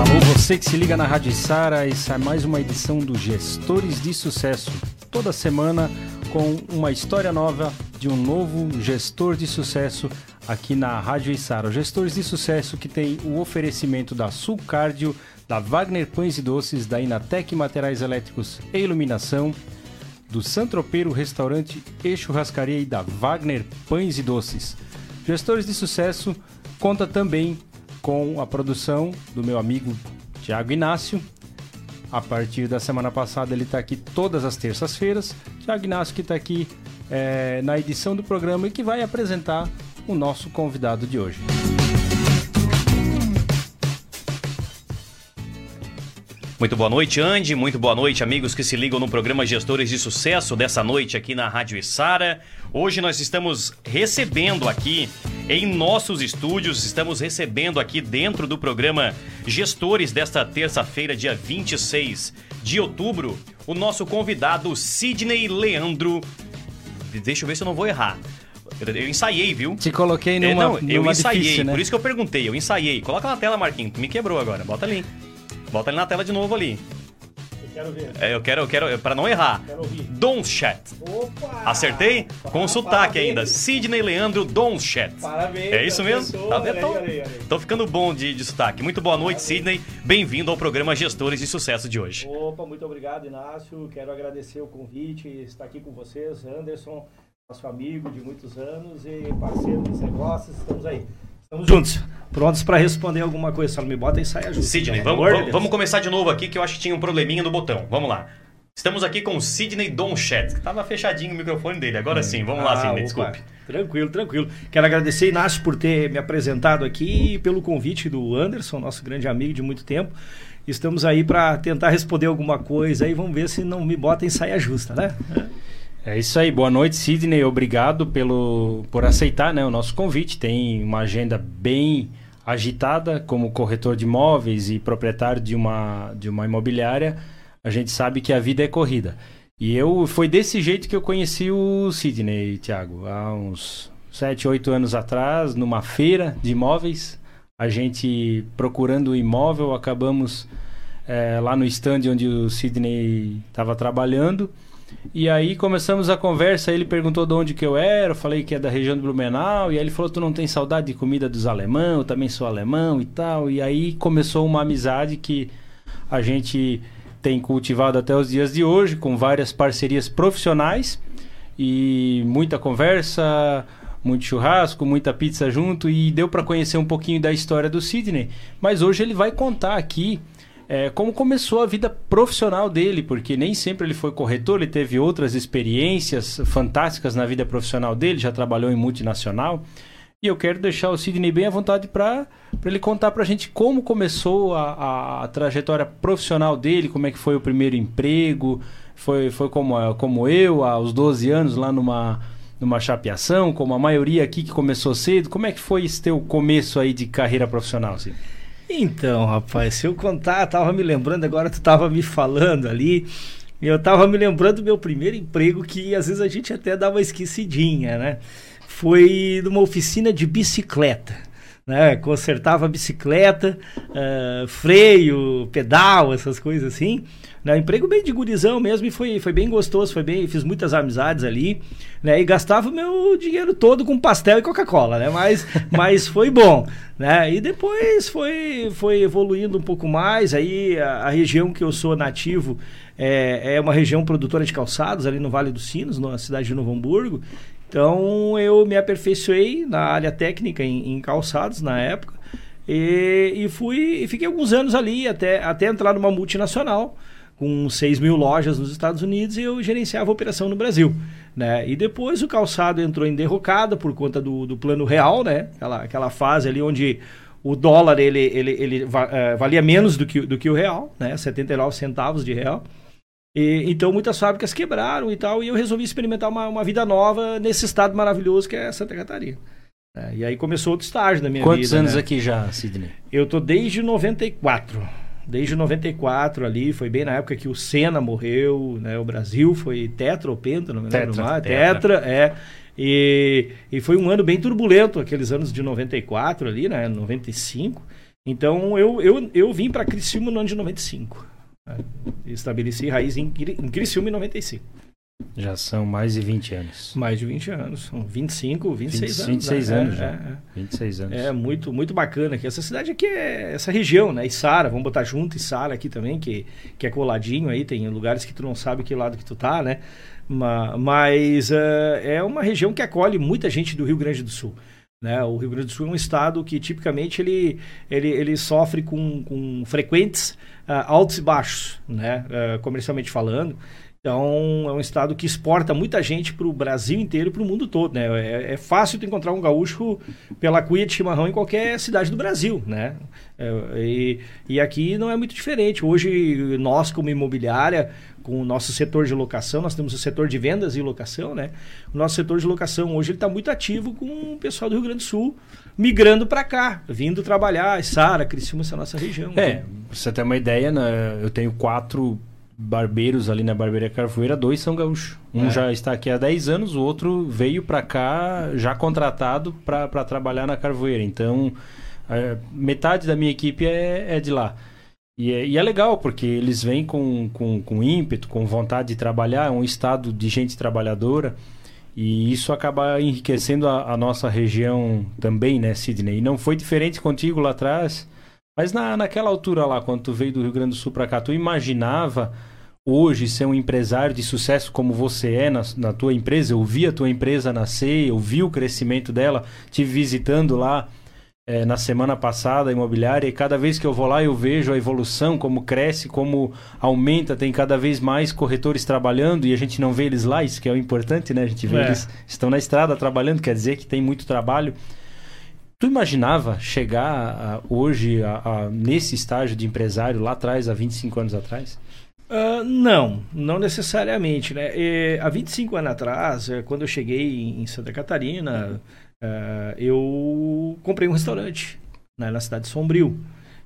Alô, você que se liga na Rádio Sara, essa é mais uma edição do Gestores de Sucesso. Toda semana com uma história nova de um novo gestor de sucesso aqui na Rádio Isara. Gestores de sucesso que tem o oferecimento da Sulcardio, da Wagner Pães e Doces, da Inatec Materiais Elétricos e Iluminação, do Santropeiro Restaurante e Churrascaria e da Wagner Pães e Doces. Gestores de sucesso conta também com a produção do meu amigo Tiago Inácio. A partir da semana passada ele está aqui todas as terças-feiras. Tiago Inácio que está aqui é, na edição do programa e que vai apresentar o nosso convidado de hoje. Muito boa noite, Andy. Muito boa noite, amigos que se ligam no programa Gestores de Sucesso dessa noite aqui na Rádio Isara. Hoje nós estamos recebendo aqui em nossos estúdios, estamos recebendo aqui dentro do programa Gestores desta terça-feira, dia 26 de outubro, o nosso convidado Sidney Leandro. Deixa eu ver se eu não vou errar. Eu ensaiei, viu? Te coloquei numa, é, não, numa eu ensaiei, difícil, né? por isso que eu perguntei, eu ensaiei. Coloca na tela, Marquinhos, me quebrou agora. Bota ali. Bota ali na tela de novo ali. Eu quero ver. É, eu quero, eu quero, para não errar. Quero ouvir. Donchat. Opa! Acertei? Com sotaque Parabéns. ainda. Sidney Leandro Donchat. Parabéns. É isso mesmo? Tá vendo? aí. Tô ficando bom de, de sotaque. Muito boa noite, Sidney. Bem-vindo ao programa Gestores de Sucesso de hoje. Opa, muito obrigado, Inácio. Quero agradecer o convite, estar aqui com vocês, Anderson, nosso amigo de muitos anos e parceiro dos negócios. Estamos aí. Estamos juntos, prontos para responder alguma coisa. Só não me bota e saia junto. Sidney, pelo vamos, vamos, vamos começar de novo aqui que eu acho que tinha um probleminha no botão. Vamos lá. Estamos aqui com o Sidney Donchat, que tava fechadinho o microfone dele. Agora sim, vamos lá, Ah, Sidney, opa. desculpe. Tranquilo, tranquilo. Quero agradecer, Inácio, por ter me apresentado aqui e pelo convite do Anderson, nosso grande amigo de muito tempo. Estamos aí para tentar responder alguma coisa aí. Vamos ver se não me bota em saia justa, né? É isso aí, boa noite, Sidney. Obrigado pelo, por aceitar né, o nosso convite. Tem uma agenda bem agitada como corretor de imóveis e proprietário de uma, de uma imobiliária. A gente sabe que a vida é corrida. E eu foi desse jeito que eu conheci o Sidney, Thiago, há uns 7, 8 anos atrás, numa feira de imóveis. A gente procurando imóvel, acabamos eh, lá no stand onde o Sidney estava trabalhando. E aí começamos a conversa, ele perguntou de onde que eu era, eu falei que é da região do Blumenau, e aí ele falou, tu não tem saudade de comida dos alemão, eu também sou alemão e tal. E aí começou uma amizade que a gente tem cultivado até os dias de hoje, com várias parcerias profissionais e muita conversa, muito churrasco, muita pizza junto e deu para conhecer um pouquinho da história do Sidney. Mas hoje ele vai contar aqui é, como começou a vida profissional dele, porque nem sempre ele foi corretor, ele teve outras experiências fantásticas na vida profissional dele, já trabalhou em multinacional. E eu quero deixar o Sidney bem à vontade para ele contar para a gente como começou a, a, a trajetória profissional dele, como é que foi o primeiro emprego, foi, foi como, como eu, aos 12 anos, lá numa, numa chapeação, como a maioria aqui que começou cedo. Como é que foi esse teu começo aí de carreira profissional, Sidney? Então, rapaz, se eu contar, tava me lembrando, agora tu tava me falando ali, eu tava me lembrando do meu primeiro emprego, que às vezes a gente até dá uma esquecidinha, né? Foi numa oficina de bicicleta. Né? Consertava bicicleta, ah, freio, pedal, essas coisas assim. Né? Emprego bem de gurizão mesmo e foi, foi bem gostoso, foi bem, fiz muitas amizades ali, né? E gastava o meu dinheiro todo com pastel e Coca-Cola, né? Mas, mas foi bom, né? E depois foi, foi evoluindo um pouco mais, aí a, a região que eu sou nativo é, é uma região produtora de calçados ali no Vale dos Sinos, na cidade de Novo Hamburgo. Então eu me aperfeiçoei na área técnica em, em calçados na época e, e fui e fiquei alguns anos ali até, até entrar numa multinacional com 6 mil lojas nos Estados Unidos e eu gerenciava a operação no Brasil. Né? E depois o calçado entrou em derrocada por conta do, do plano real, né? aquela, aquela fase ali onde o dólar ele, ele, ele eh, valia menos do que, do que o real, né? 79 centavos de real. E, então muitas fábricas quebraram e tal, e eu resolvi experimentar uma, uma vida nova nesse estado maravilhoso que é Santa Catarina. É, e aí começou outro estágio da minha Quantos vida. anos né? aqui já, Sidney? Eu tô desde 94. Desde 94 ali, foi bem na época que o Senna morreu, né? O Brasil foi tetra ou penta, não me lembro Tetra, mais. tetra. Tetra, é. E, e foi um ano bem turbulento, aqueles anos de 94 ali, né? 95. Então eu, eu, eu vim para Criciúma no ano de 95. Né? Estabeleci raiz em, em Criciúma em 95. Já são mais de 20 anos. Mais de 20 anos. São 25, 26 20, anos. 26 né? anos é, já. É, é. 26 anos. É muito, muito bacana aqui. Essa cidade aqui é essa região, né? Sara vamos botar junto Sara aqui também, que, que é coladinho aí. Tem lugares que tu não sabe que lado que tu tá, né? Mas uh, é uma região que acolhe muita gente do Rio Grande do Sul. Né? O Rio Grande do Sul é um estado que tipicamente ele, ele, ele sofre com, com frequentes altos e baixos, né? Uh, comercialmente falando. Então, é um estado que exporta muita gente para o Brasil inteiro e para o mundo todo, né? É, é, fácil tu encontrar um gaúcho pela cuia de chimarrão em qualquer cidade do Brasil, né? É, e, e aqui não é muito diferente. Hoje, nós como imobiliária, com o nosso setor de locação, nós temos o setor de vendas e locação, né? O nosso setor de locação hoje ele está muito ativo com o pessoal do Rio Grande do Sul migrando para cá, vindo trabalhar, Sara, Criciúma, essa nossa região. É, né? pra você ter uma ideia, né? eu tenho quatro barbeiros ali na Barbearia Carvoeira, dois são gaúchos. Um é. já está aqui há 10 anos, o outro veio para cá já contratado para trabalhar na Carvoeira. Então, é, metade da minha equipe é, é de lá. E é, e é, legal, porque eles vêm com, com, com ímpeto, com vontade de trabalhar, é um estado de gente trabalhadora. E isso acaba enriquecendo a, a nossa região também, né, Sidney? E não foi diferente contigo lá atrás. Mas na, naquela altura lá, quando tu veio do Rio Grande do Sul para cá, tu imaginava hoje ser um empresário de sucesso como você é na, na tua empresa? Eu vi a tua empresa nascer, eu vi o crescimento dela, te visitando lá é, na semana passada, a imobiliária, e cada vez que eu vou lá eu vejo a evolução, como cresce, como aumenta, tem cada vez mais corretores trabalhando e a gente não vê eles lá, isso que é o importante, né? A gente vê é. eles estão na estrada trabalhando, quer dizer que tem muito trabalho. Tu imaginava chegar hoje a, a, nesse estágio de empresário lá atrás, há 25 anos atrás? Uh, não, não necessariamente. Né? E, há 25 anos atrás, é, quando eu cheguei em Santa Catarina, uh, eu comprei um restaurante né, na cidade de Sombrio.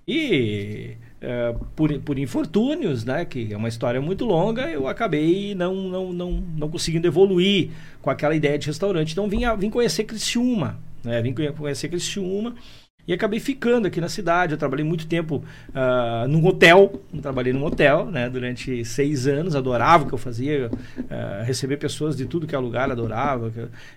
E uh, por, por infortúnios, né, que é uma história muito longa, eu acabei não, não, não, não conseguindo evoluir com aquela ideia de restaurante. Então vim, a, vim conhecer Criciúma, né, vim conhecer Criciúma e acabei ficando aqui na cidade. Eu trabalhei muito tempo uh, num hotel, eu trabalhei num hotel, né? Durante seis anos, adorava o que eu fazia, uh, receber pessoas de tudo que é lugar, adorava.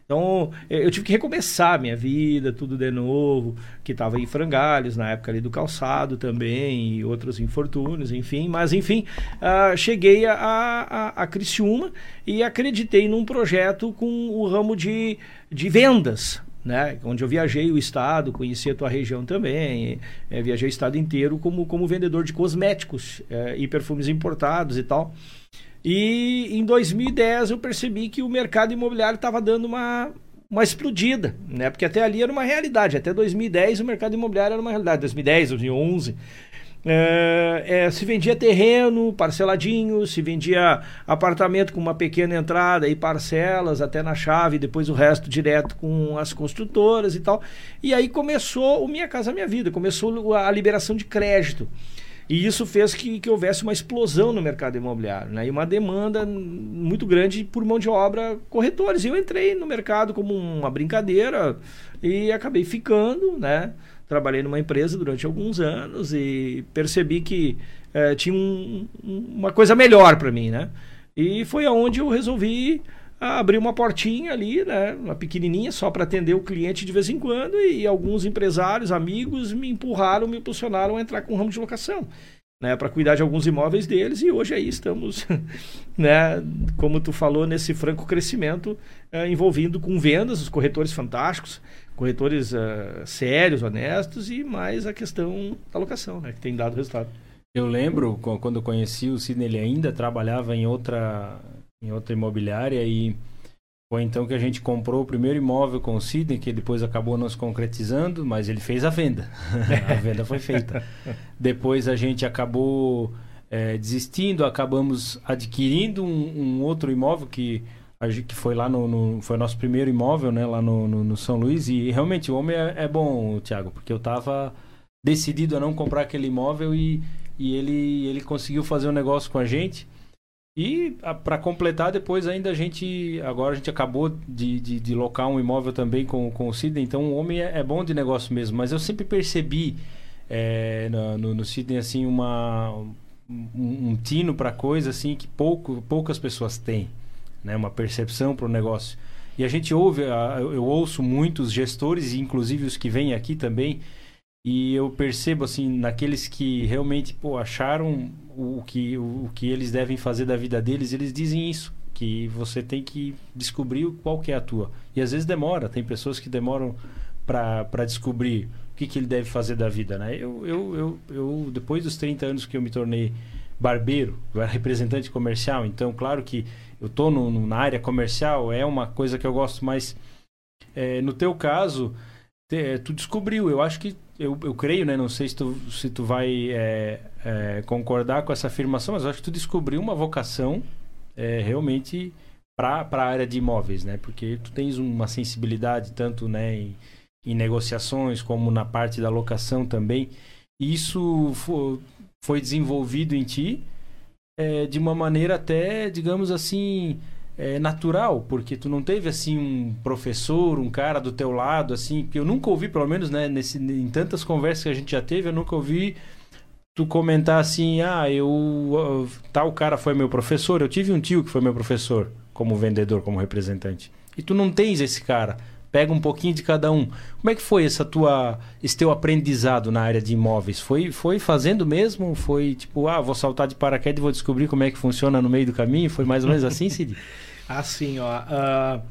Então, eu tive que recomeçar a minha vida, tudo de novo, que estava em frangalhos, na época ali do calçado também, e outros infortúnios, enfim. Mas, enfim, uh, cheguei a, a, a Criciúma e acreditei num projeto com o ramo de, de vendas, né? Onde eu viajei o estado, conheci a tua região também, é, viajei o estado inteiro como, como vendedor de cosméticos é, e perfumes importados e tal. E em 2010 eu percebi que o mercado imobiliário estava dando uma, uma explodida, né? Porque até ali era uma realidade. Até 2010 o mercado imobiliário era uma realidade. 2010, 2011 é, é, se vendia terreno parceladinho, se vendia apartamento com uma pequena entrada e parcelas até na chave, depois o resto direto com as construtoras e tal. E aí começou o Minha Casa Minha Vida, começou a liberação de crédito. E isso fez que, que houvesse uma explosão no mercado imobiliário, né? E uma demanda muito grande por mão de obra corretores. E eu entrei no mercado como uma brincadeira e acabei ficando, né? Trabalhei numa empresa durante alguns anos e percebi que é, tinha um, uma coisa melhor para mim, né? E foi aonde eu resolvi abrir uma portinha ali, né, uma pequenininha só para atender o cliente de vez em quando e, e alguns empresários, amigos me empurraram, me impulsionaram a entrar com o ramo de locação. Né, para cuidar de alguns imóveis deles e hoje aí estamos, né, como tu falou, nesse franco crescimento é, envolvido com vendas, os corretores fantásticos, corretores uh, sérios, honestos e mais a questão da locação, né, que tem dado resultado. Eu lembro quando eu conheci o Sidney, ele ainda trabalhava em outra, em outra imobiliária e foi então que a gente comprou o primeiro imóvel com o Sidney, que depois acabou nos concretizando, mas ele fez a venda. a venda foi feita. Depois a gente acabou é, desistindo, acabamos adquirindo um, um outro imóvel que que foi lá no, no, foi nosso primeiro imóvel, né, lá no, no, no São Luís e realmente o homem é, é, bom, Thiago, porque eu tava decidido a não comprar aquele imóvel e, e ele ele conseguiu fazer um negócio com a gente. E para completar depois ainda a gente agora a gente acabou de, de, de locar um imóvel também com, com o Sidney, então o homem é, é bom de negócio mesmo, mas eu sempre percebi é, no, no, Sydney assim uma um, um tino para coisa assim que pouco, poucas pessoas têm, né? Uma percepção para o negócio. E a gente ouve, eu ouço muitos gestores, inclusive os que vêm aqui também, e eu percebo assim naqueles que realmente pô, acharam o que, o que eles devem fazer da vida deles, eles dizem isso que você tem que descobrir qual que é a tua. E às vezes demora, tem pessoas que demoram para descobrir o que, que ele deve fazer da vida, né? Eu, eu, eu, eu, depois dos 30 anos que eu me tornei barbeiro, representante comercial, então claro que eu tô no, no, na área comercial, é uma coisa que eu gosto, mas é, no teu caso, te, tu descobriu, eu acho que eu, eu creio, né? Não sei se tu, se tu vai é, é, concordar com essa afirmação, mas eu acho que tu descobriu uma vocação é, realmente para a área de imóveis, né? Porque tu tens uma sensibilidade tanto né, em, em negociações como na parte da locação também. Isso foi desenvolvido em ti é, de uma maneira até, digamos assim, é, natural, porque tu não teve assim um professor, um cara do teu lado, assim, que eu nunca ouvi, pelo menos, né, nesse, em tantas conversas que a gente já teve, eu nunca ouvi tu comentar assim, ah, eu tal cara foi meu professor, eu tive um tio que foi meu professor como vendedor, como representante. E tu não tens esse cara. Pega um pouquinho de cada um. Como é que foi essa tua esse teu aprendizado na área de imóveis? Foi foi fazendo mesmo? Foi tipo, ah, vou saltar de paraquedas e vou descobrir como é que funciona no meio do caminho? Foi mais ou menos assim, Cid? assim, ó, uh,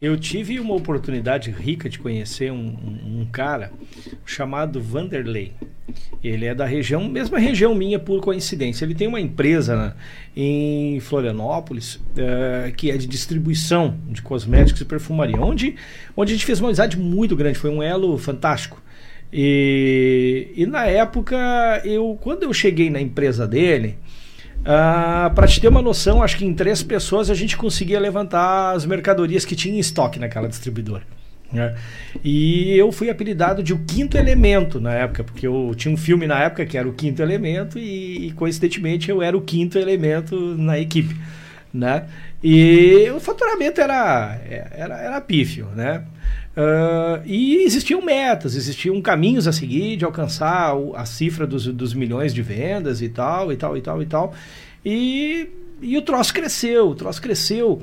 eu tive uma oportunidade rica de conhecer um, um, um, cara chamado Vanderlei. Ele é da região, mesma região minha por coincidência. Ele tem uma empresa né, em Florianópolis uh, que é de distribuição de cosméticos e perfumaria, onde, onde a gente fez uma amizade muito grande. Foi um elo fantástico. E, e na época, eu quando eu cheguei na empresa dele, Uh, para te ter uma noção, acho que em três pessoas a gente conseguia levantar as mercadorias que tinha em estoque naquela distribuidora. Né? E eu fui apelidado de o quinto elemento na época, porque eu tinha um filme na época que era o quinto elemento e, e coincidentemente eu era o quinto elemento na equipe. Né? E o faturamento era, era, era pífio, né? Uh, e existiam metas, existiam caminhos a seguir de alcançar a cifra dos, dos milhões de vendas e tal, e tal, e tal, e tal. E, e o troço cresceu, o troço cresceu.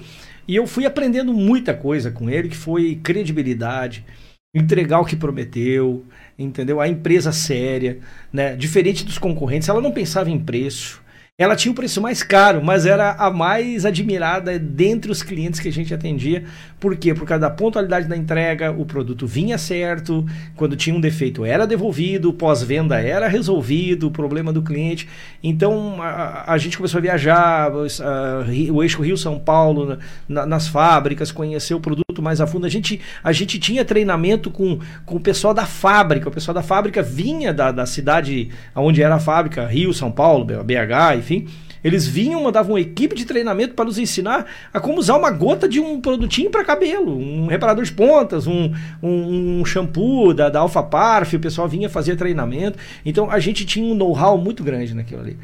E eu fui aprendendo muita coisa com ele, que foi credibilidade, entregar o que prometeu, entendeu? A empresa séria, né? Diferente dos concorrentes, ela não pensava em preço. Ela tinha o preço mais caro, mas era a mais admirada dentre os clientes que a gente atendia. Por quê? Por causa da pontualidade da entrega, o produto vinha certo, quando tinha um defeito era devolvido, pós-venda era resolvido, o problema do cliente. Então a, a gente começou a viajar, a, o eixo Rio-São Paulo, na, nas fábricas, conhecer o produto mais a fundo. A gente, a gente tinha treinamento com, com o pessoal da fábrica. O pessoal da fábrica vinha da, da cidade onde era a fábrica, Rio, São Paulo, BH, enfim. Eles vinham, mandavam uma equipe de treinamento para nos ensinar a como usar uma gota de um produtinho para cabelo, um reparador de pontas, um, um, um shampoo da, da Alpha Parf, o pessoal vinha fazer treinamento. Então a gente tinha um know-how muito grande naquilo ali.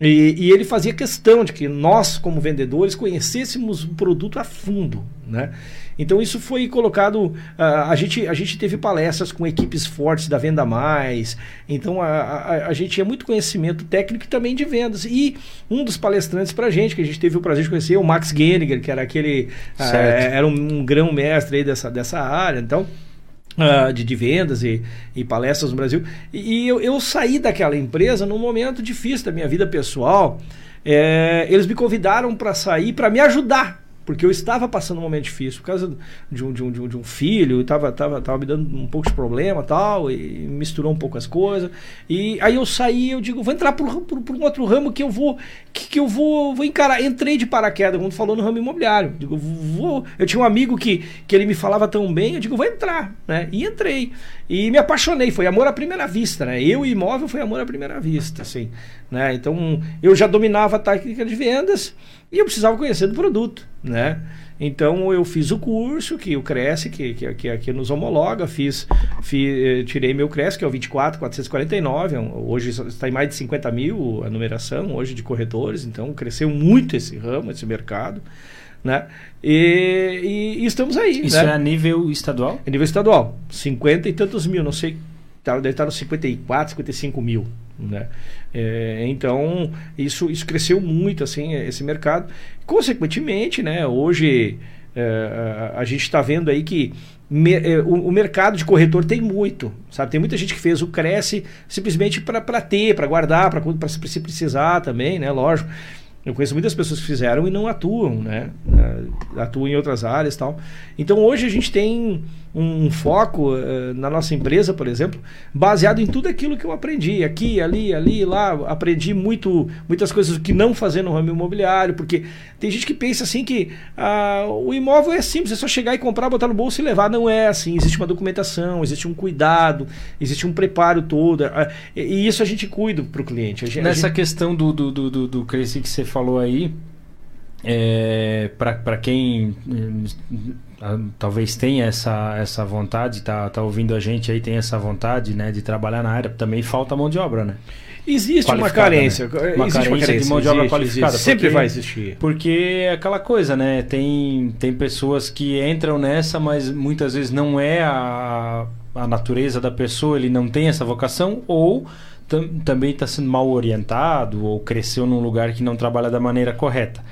E, e, ele fazia questão de que nós, como vendedores, conhecêssemos o produto a fundo, né? Então isso foi colocado. Uh, a, gente, a gente teve palestras com equipes fortes da Venda Mais. Então a, a, a, gente tinha muito conhecimento técnico e também de vendas. E um dos palestrantes para a gente, que a gente teve o prazer de conhecer, o Max Geniger, que era aquele. Uh, era um, um grão-mestre aí dessa, dessa área. Então. Uh, de, de, vendas e, e, palestras no Brasil. E, e eu, eu, saí daquela empresa num momento difícil da minha vida pessoal. É, eles me convidaram para sair para me ajudar porque eu estava passando um momento difícil por causa de um, de um, de um, filho, estava tava, tava me dando um pouco de problema tal, e misturou um pouco as coisas. E aí eu saí, eu digo, vou entrar por, um outro ramo que eu vou que, que eu vou, vou encarar. Entrei de paraquedas, quando falou no ramo imobiliário. Digo, vou. Eu tinha um amigo que, que ele me falava tão bem, eu digo, vou entrar, né? E entrei. E me apaixonei, foi amor à primeira vista, né? Eu e imóvel foi amor à primeira vista, assim. Né? Então eu já dominava a técnica de vendas e eu precisava conhecer do produto, né? Então eu fiz o curso que o Cresce, que, que, que aqui nos homologa, fiz, fiz, eh, tirei meu Cresce, que é o 24449, é hoje está em mais de 50 mil a numeração hoje de corretores, então cresceu muito esse ramo, esse mercado. Né? E, e, e estamos aí. Isso né? é a nível estadual? É nível estadual. 50 e tantos mil, não sei tá, deve estar nos 54, 55 mil. Né? É, então, isso, isso cresceu muito, assim, esse mercado. Consequentemente, né, hoje é, a gente está vendo aí que me, é, o, o, mercado de corretor tem muito, sabe? Tem muita gente que fez o Cresce simplesmente para ter, para guardar, para se precisar também, né? Lógico. Eu conheço muitas pessoas que fizeram e não atuam, né? É, atuam em outras áreas tal. Então hoje a gente tem um foco uh, na nossa empresa, por exemplo, baseado em tudo aquilo que eu aprendi aqui, ali, ali, lá. Aprendi muito, muitas coisas que não fazer no ramo imobiliário, porque tem gente que pensa assim que uh, o imóvel é simples, é só chegar e comprar, botar no bolso e levar. Não é assim. Existe uma documentação, existe um cuidado, existe um preparo todo. Uh, e isso a gente cuida para o cliente. Gente, Nessa gente... questão do, do, do, do, do que você falou aí, é, para quem talvez tenha essa, essa vontade, tá, tá ouvindo a gente aí, tem essa vontade né, de trabalhar na área, também falta mão de obra, né? Existe uma carência. Né? Uma, existe carência uma carência de mão de obra existe, qualificada. Existe. Sempre vai existir. Porque é aquela coisa, né? Tem, tem pessoas que entram nessa, mas muitas vezes não é a, a natureza da pessoa, ele não tem essa vocação, ou tam, também está sendo mal orientado, ou cresceu num lugar que não trabalha da maneira correta.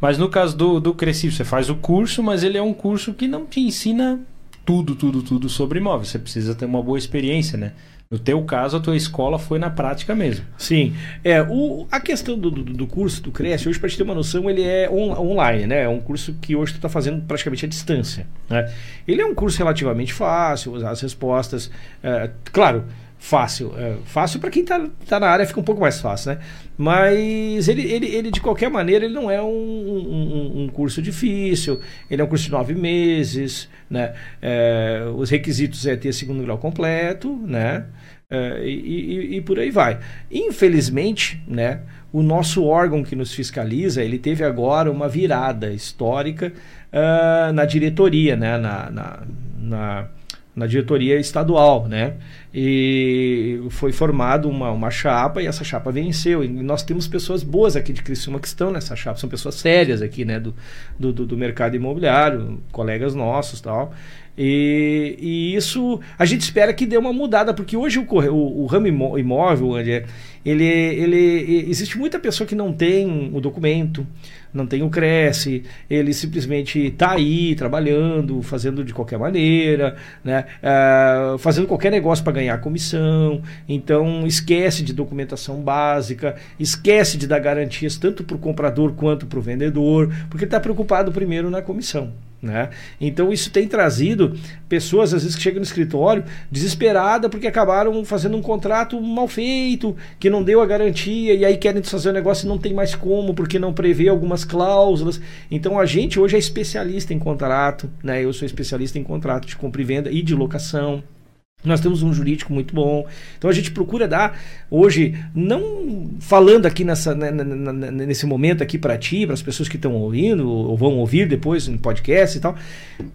Mas no caso do, do Cresci, você faz o curso, mas ele é um curso que não te ensina tudo, tudo, tudo sobre imóveis. Você precisa ter uma boa experiência, né? No teu caso, a tua escola foi na prática mesmo. Sim. É, o, a questão do, do, do curso do Cresce, hoje, para te ter uma noção, ele é on, online, né? É um curso que hoje tu está fazendo praticamente à distância. Né? Ele é um curso relativamente fácil, as respostas. É, claro, fácil. É, fácil para quem está tá na área fica um pouco mais fácil, né? Mas ele, ele, ele de qualquer maneira, ele não é um, um, um curso difícil, ele é um curso de nove meses, né? É, os requisitos é ter segundo grau completo, né? É, e, e, e, por aí vai. Infelizmente, né? O nosso órgão que nos fiscaliza, ele teve agora uma virada histórica uh, na diretoria, né? na, na, na na diretoria estadual, né? E foi formado uma, uma chapa e essa chapa venceu. E nós temos pessoas boas aqui de Criciúma que estão nessa chapa, são pessoas sérias aqui, né? Do, do, do mercado imobiliário, colegas nossos tal. E, e, isso a gente espera que dê uma mudada, porque hoje o, o, o ramo imóvel, ele, ele, ele, existe muita pessoa que não tem o documento, não tem o Cresce, ele simplesmente está aí trabalhando, fazendo de qualquer maneira, né? Uh, fazendo qualquer negócio para ganhar comissão, então esquece de documentação básica, esquece de dar garantias tanto para o comprador quanto para o vendedor, porque está preocupado primeiro na comissão. Né? Então isso tem trazido pessoas às vezes que chegam no escritório desesperada porque acabaram fazendo um contrato mal feito, que não deu a garantia e aí querem fazer o negócio e não tem mais como porque não prevê algumas cláusulas. Então a gente hoje é especialista em contrato, né? Eu sou especialista em contrato de compra e venda e de locação. Nós temos um jurídico muito bom. Então a gente procura dar hoje, não falando aqui nessa, né, nesse momento aqui para ti, para as pessoas que estão ouvindo ou vão ouvir depois no podcast e tal,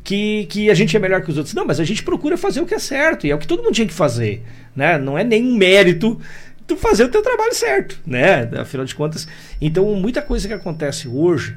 que, que a gente é melhor que os outros. Não, mas a gente procura fazer o que é certo e é o que todo mundo tinha que fazer, né? Não é nenhum mérito tu fazer o teu trabalho certo, né? Afinal de contas, então muita coisa que acontece hoje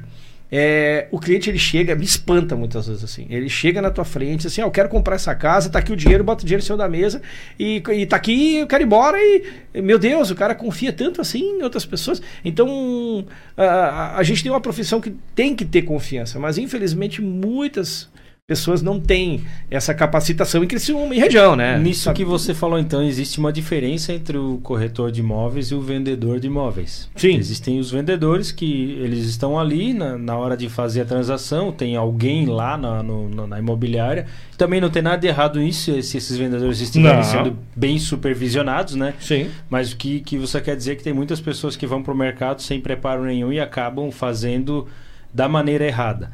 é, o cliente ele chega, me espanta muitas vezes assim. Ele chega na tua frente assim, ó, eu quero comprar essa casa, tá aqui o dinheiro, bota o dinheiro em cima da mesa e, e tá aqui, eu quero ir embora e meu Deus, o cara confia tanto assim em outras pessoas. Então a, a gente tem uma profissão que tem que ter confiança, mas infelizmente muitas pessoas não têm essa capacitação em Criciúma e região, né? Nisso Sabe? que você falou, então, existe uma diferença entre o corretor de imóveis e o vendedor de imóveis. Sim. Existem os vendedores que eles estão ali na, na hora de fazer a transação, tem alguém lá na, no, na imobiliária. Também não tem nada de errado nisso, se esses vendedores estiverem sendo bem supervisionados, né? Sim. Mas o que, que você quer dizer é que tem muitas pessoas que vão para o mercado sem preparo nenhum e acabam fazendo da maneira errada.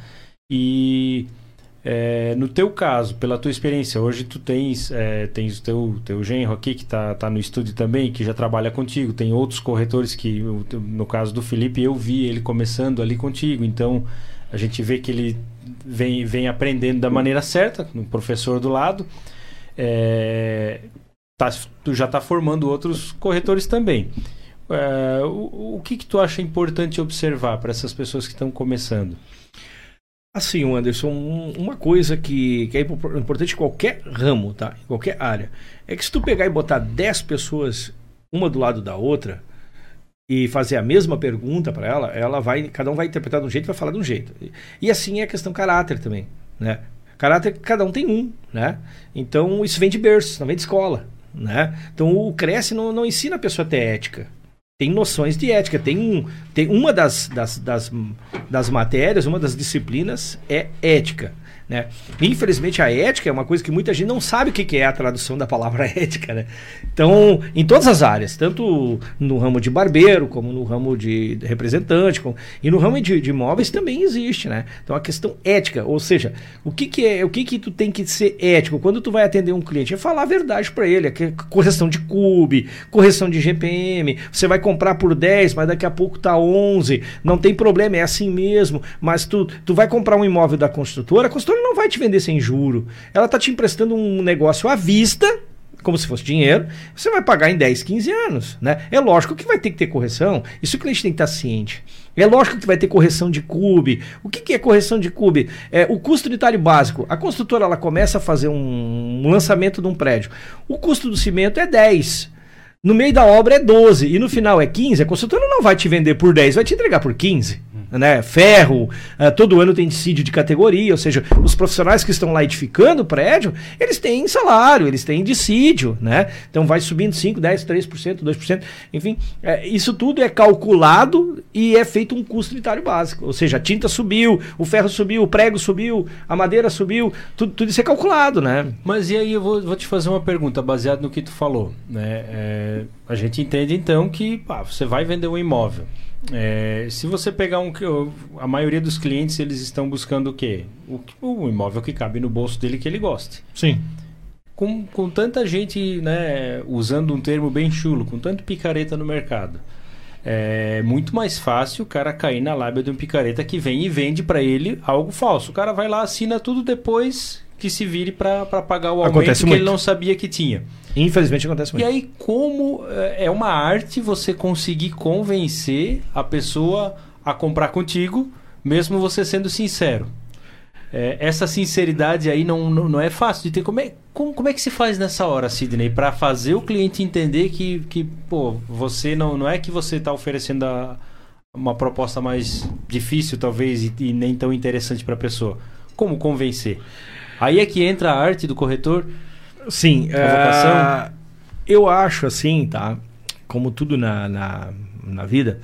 E é, no teu caso, pela tua experiência, hoje tu tens, é, tens o teu, teu genro aqui que está tá no estúdio também, que já trabalha contigo, tem outros corretores que, no caso do Felipe, eu vi ele começando ali contigo, então a gente vê que ele vem, vem aprendendo da maneira certa, no professor do lado, é, tá, tu já está formando outros corretores também. É, o, o que, que tu acha importante observar para essas pessoas que estão começando? Assim, Anderson, uma coisa que, que é importante em qualquer ramo, tá? Em qualquer área, é que se tu pegar e botar 10 pessoas uma do lado da outra e fazer a mesma pergunta para ela, ela vai, cada um vai interpretar de um jeito e vai falar de um jeito. E assim é a questão caráter também, né? Caráter, cada um tem um, né? Então, isso vem de berço, não vem de escola, né? Então, o Cresce não, não ensina a pessoa a ter ética tem noções de ética. Tem, um, tem uma das, das, das, das matérias, uma das disciplinas é ética. Né? Infelizmente, a ética é uma coisa que muita gente não sabe o que é a tradução da palavra ética. Né? Então, em todas as áreas, tanto no ramo de barbeiro, como no ramo de representante, como, e no ramo de, de imóveis também existe. Né? Então, a questão ética, ou seja, o que, que é, o que, que tu tem que ser ético quando tu vai atender um cliente? É falar a verdade para ele, é correção de CUB, correção de GPM, você vai comprar por 10, mas daqui a pouco tá 11, não tem problema, é assim mesmo, mas tu, tu vai comprar um imóvel da construtora, a construtora não vai te vender sem juro. Ela está te emprestando um negócio à vista, como se fosse dinheiro, você vai pagar em 10, 15 anos. Né? É lógico que vai ter que ter correção, isso o cliente tem que estar ciente. É lógico que vai ter correção de CUB. O que, que é correção de CUB? É o custo unitário básico. A construtora ela começa a fazer um, um lançamento de um prédio. O custo do cimento é 10. No meio da obra é 12 e no final é 15. A construtora não vai te vender por 10, vai te entregar por 15 né? Ferro, uh, todo ano tem dissídio de categoria, ou seja, os profissionais que estão lá edificando o prédio, eles têm salário, eles têm dissídio, né? Então vai subindo 5, 10, 3%, 2%, enfim, é, isso tudo é calculado e é feito um custo unitário básico, ou seja, a tinta subiu, o ferro subiu, o prego subiu, a madeira subiu, tudo, tudo isso é calculado, né? Mas e aí eu vou, vou te fazer uma pergunta baseada no que tu falou, né? É, a gente entende então que pá, você vai vender um imóvel. É, se você pegar um. A maioria dos clientes eles estão buscando o quê? O, o imóvel que cabe no bolso dele que ele goste. Sim. Com, com tanta gente, né, usando um termo bem chulo, com tanto picareta no mercado. É muito mais fácil o cara cair na lábia de um picareta que vem e vende para ele algo falso. O cara vai lá, assina tudo depois que se vire para pagar o aumento Acontece que muito. ele não sabia que tinha. Infelizmente acontece muito. E aí, como é, é uma arte você conseguir convencer a pessoa a comprar contigo, mesmo você sendo sincero? É, essa sinceridade aí não, não, não, é fácil de ter. Como é, como, como é que se faz nessa hora, Sidney, para fazer o cliente entender que, que pô, você não, não é que você está oferecendo a, uma proposta mais difícil, talvez, e, e nem tão interessante para a pessoa? Como convencer? Aí é que entra a arte do corretor. Sim. Uh, eu acho assim, tá? Como tudo na, na, na vida,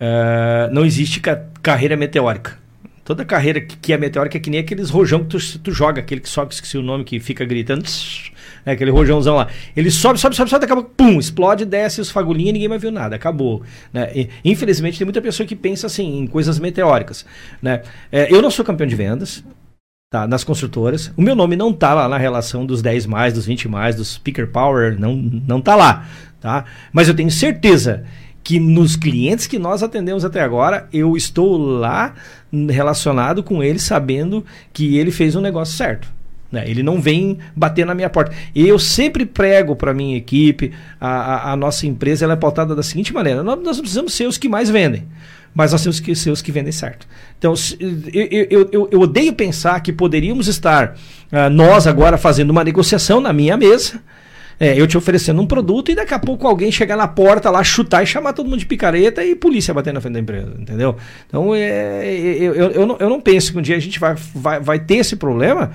uh, não existe ca carreira meteórica. Toda carreira que, que, é meteórica é que nem aqueles rojão que tu, tu joga, aquele que sobe, esqueci o nome, que fica gritando, tss, né, aquele rojãozão lá. Ele sobe, sobe, sobe, sobe, acaba, pum, explode, desce os fagulhinhos e ninguém mais viu nada, acabou. Né? E, infelizmente tem muita pessoa que pensa assim, em coisas meteóricas. Né? É, eu não sou campeão de vendas, tá, nas construtoras. O meu nome não tá lá na relação dos 10 mais, dos 20 mais, dos Speaker Power, não, não tá lá, tá? Mas eu tenho certeza que nos clientes que nós atendemos até agora, eu estou lá relacionado com ele, sabendo que ele fez um negócio certo. Né? Ele não vem bater na minha porta. E eu sempre prego para minha equipe, a, a, a, nossa empresa ela é pautada da seguinte maneira: nós, nós precisamos ser os que mais vendem mas nós temos que ser os que vendem certo. Então, eu, eu, eu, odeio pensar que poderíamos estar, uh, nós agora, fazendo uma negociação na minha mesa, é, eu te oferecendo um produto e daqui a pouco alguém chegar na porta lá, chutar e chamar todo mundo de picareta e polícia bater na frente da empresa, entendeu? Então, é, eu, eu, eu, não, eu não penso que um dia a gente vai, vai, vai ter esse problema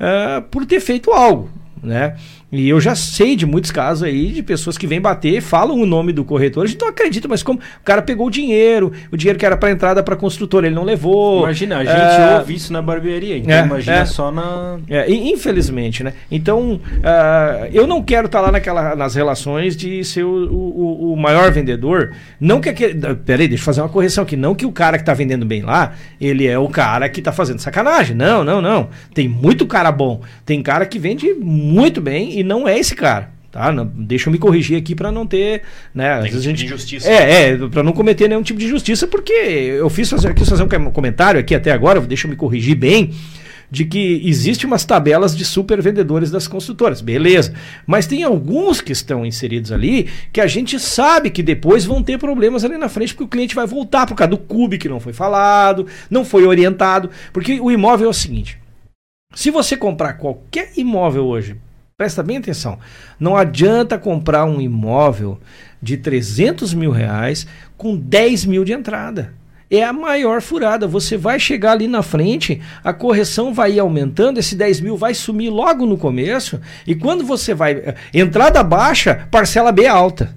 uh, por ter feito algo, né? E eu já sei de muitos casos aí de pessoas que vêm bater, falam o nome do corretor, a gente não acredita, mas como o cara pegou o dinheiro, o dinheiro que era para entrada para construtora, ele não levou. Imagina, a gente é... ouve isso na barbearia, então é, imagina é, só na. É, infelizmente, né? Então, uh, eu não quero estar tá lá naquela, nas relações de ser o, o, o maior vendedor. Não que aquele. Peraí, deixa eu fazer uma correção aqui. Não que o cara que está vendendo bem lá, ele é o cara que está fazendo sacanagem. Não, não, não. Tem muito cara bom. Tem cara que vende muito bem e não é esse cara. Tá? Não, deixa eu me corrigir aqui para não ter, né, às vezes a gente injustiça. É, é, para não cometer nenhum tipo de injustiça, porque eu fiz fazer aqui fazer um comentário aqui até agora, deixa eu me corrigir bem de que existe umas tabelas de super vendedores das construtoras, beleza. Mas tem alguns que estão inseridos ali que a gente sabe que depois vão ter problemas ali na frente, porque o cliente vai voltar por causa do CUB que não foi falado, não foi orientado. Porque o imóvel é o seguinte: se você comprar qualquer imóvel hoje, presta bem atenção, não adianta comprar um imóvel de 300 mil reais com 10 mil de entrada é a maior furada. Você vai chegar ali na frente, a correção vai aumentando, esse 10 mil vai sumir logo no começo, e quando você vai. Eh, entrada baixa, parcela B alta.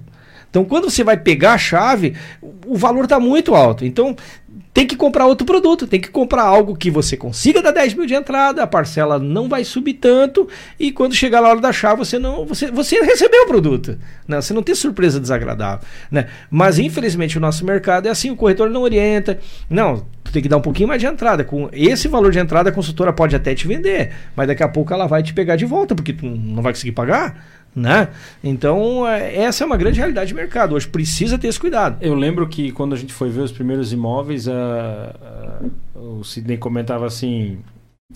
Então, quando você vai pegar a chave, o valor está muito alto. Então, tem que comprar outro produto, tem que comprar algo que você consiga dar 10 mil de entrada, a parcela não vai subir tanto, e quando chegar na hora da chave, você não. Você, você recebeu o produto. Né? Você não tem surpresa desagradável. Né? Mas infelizmente o nosso mercado é assim, o corretor não orienta. Não, tu tem que dar um pouquinho mais de entrada. Com esse valor de entrada, a consultora pode até te vender, mas daqui a pouco ela vai te pegar de volta, porque tu não vai conseguir pagar né? Então, é, essa é uma grande realidade de mercado. Hoje precisa ter esse cuidado. Eu lembro que quando a gente foi ver os primeiros imóveis, a, a, o Sidney comentava assim: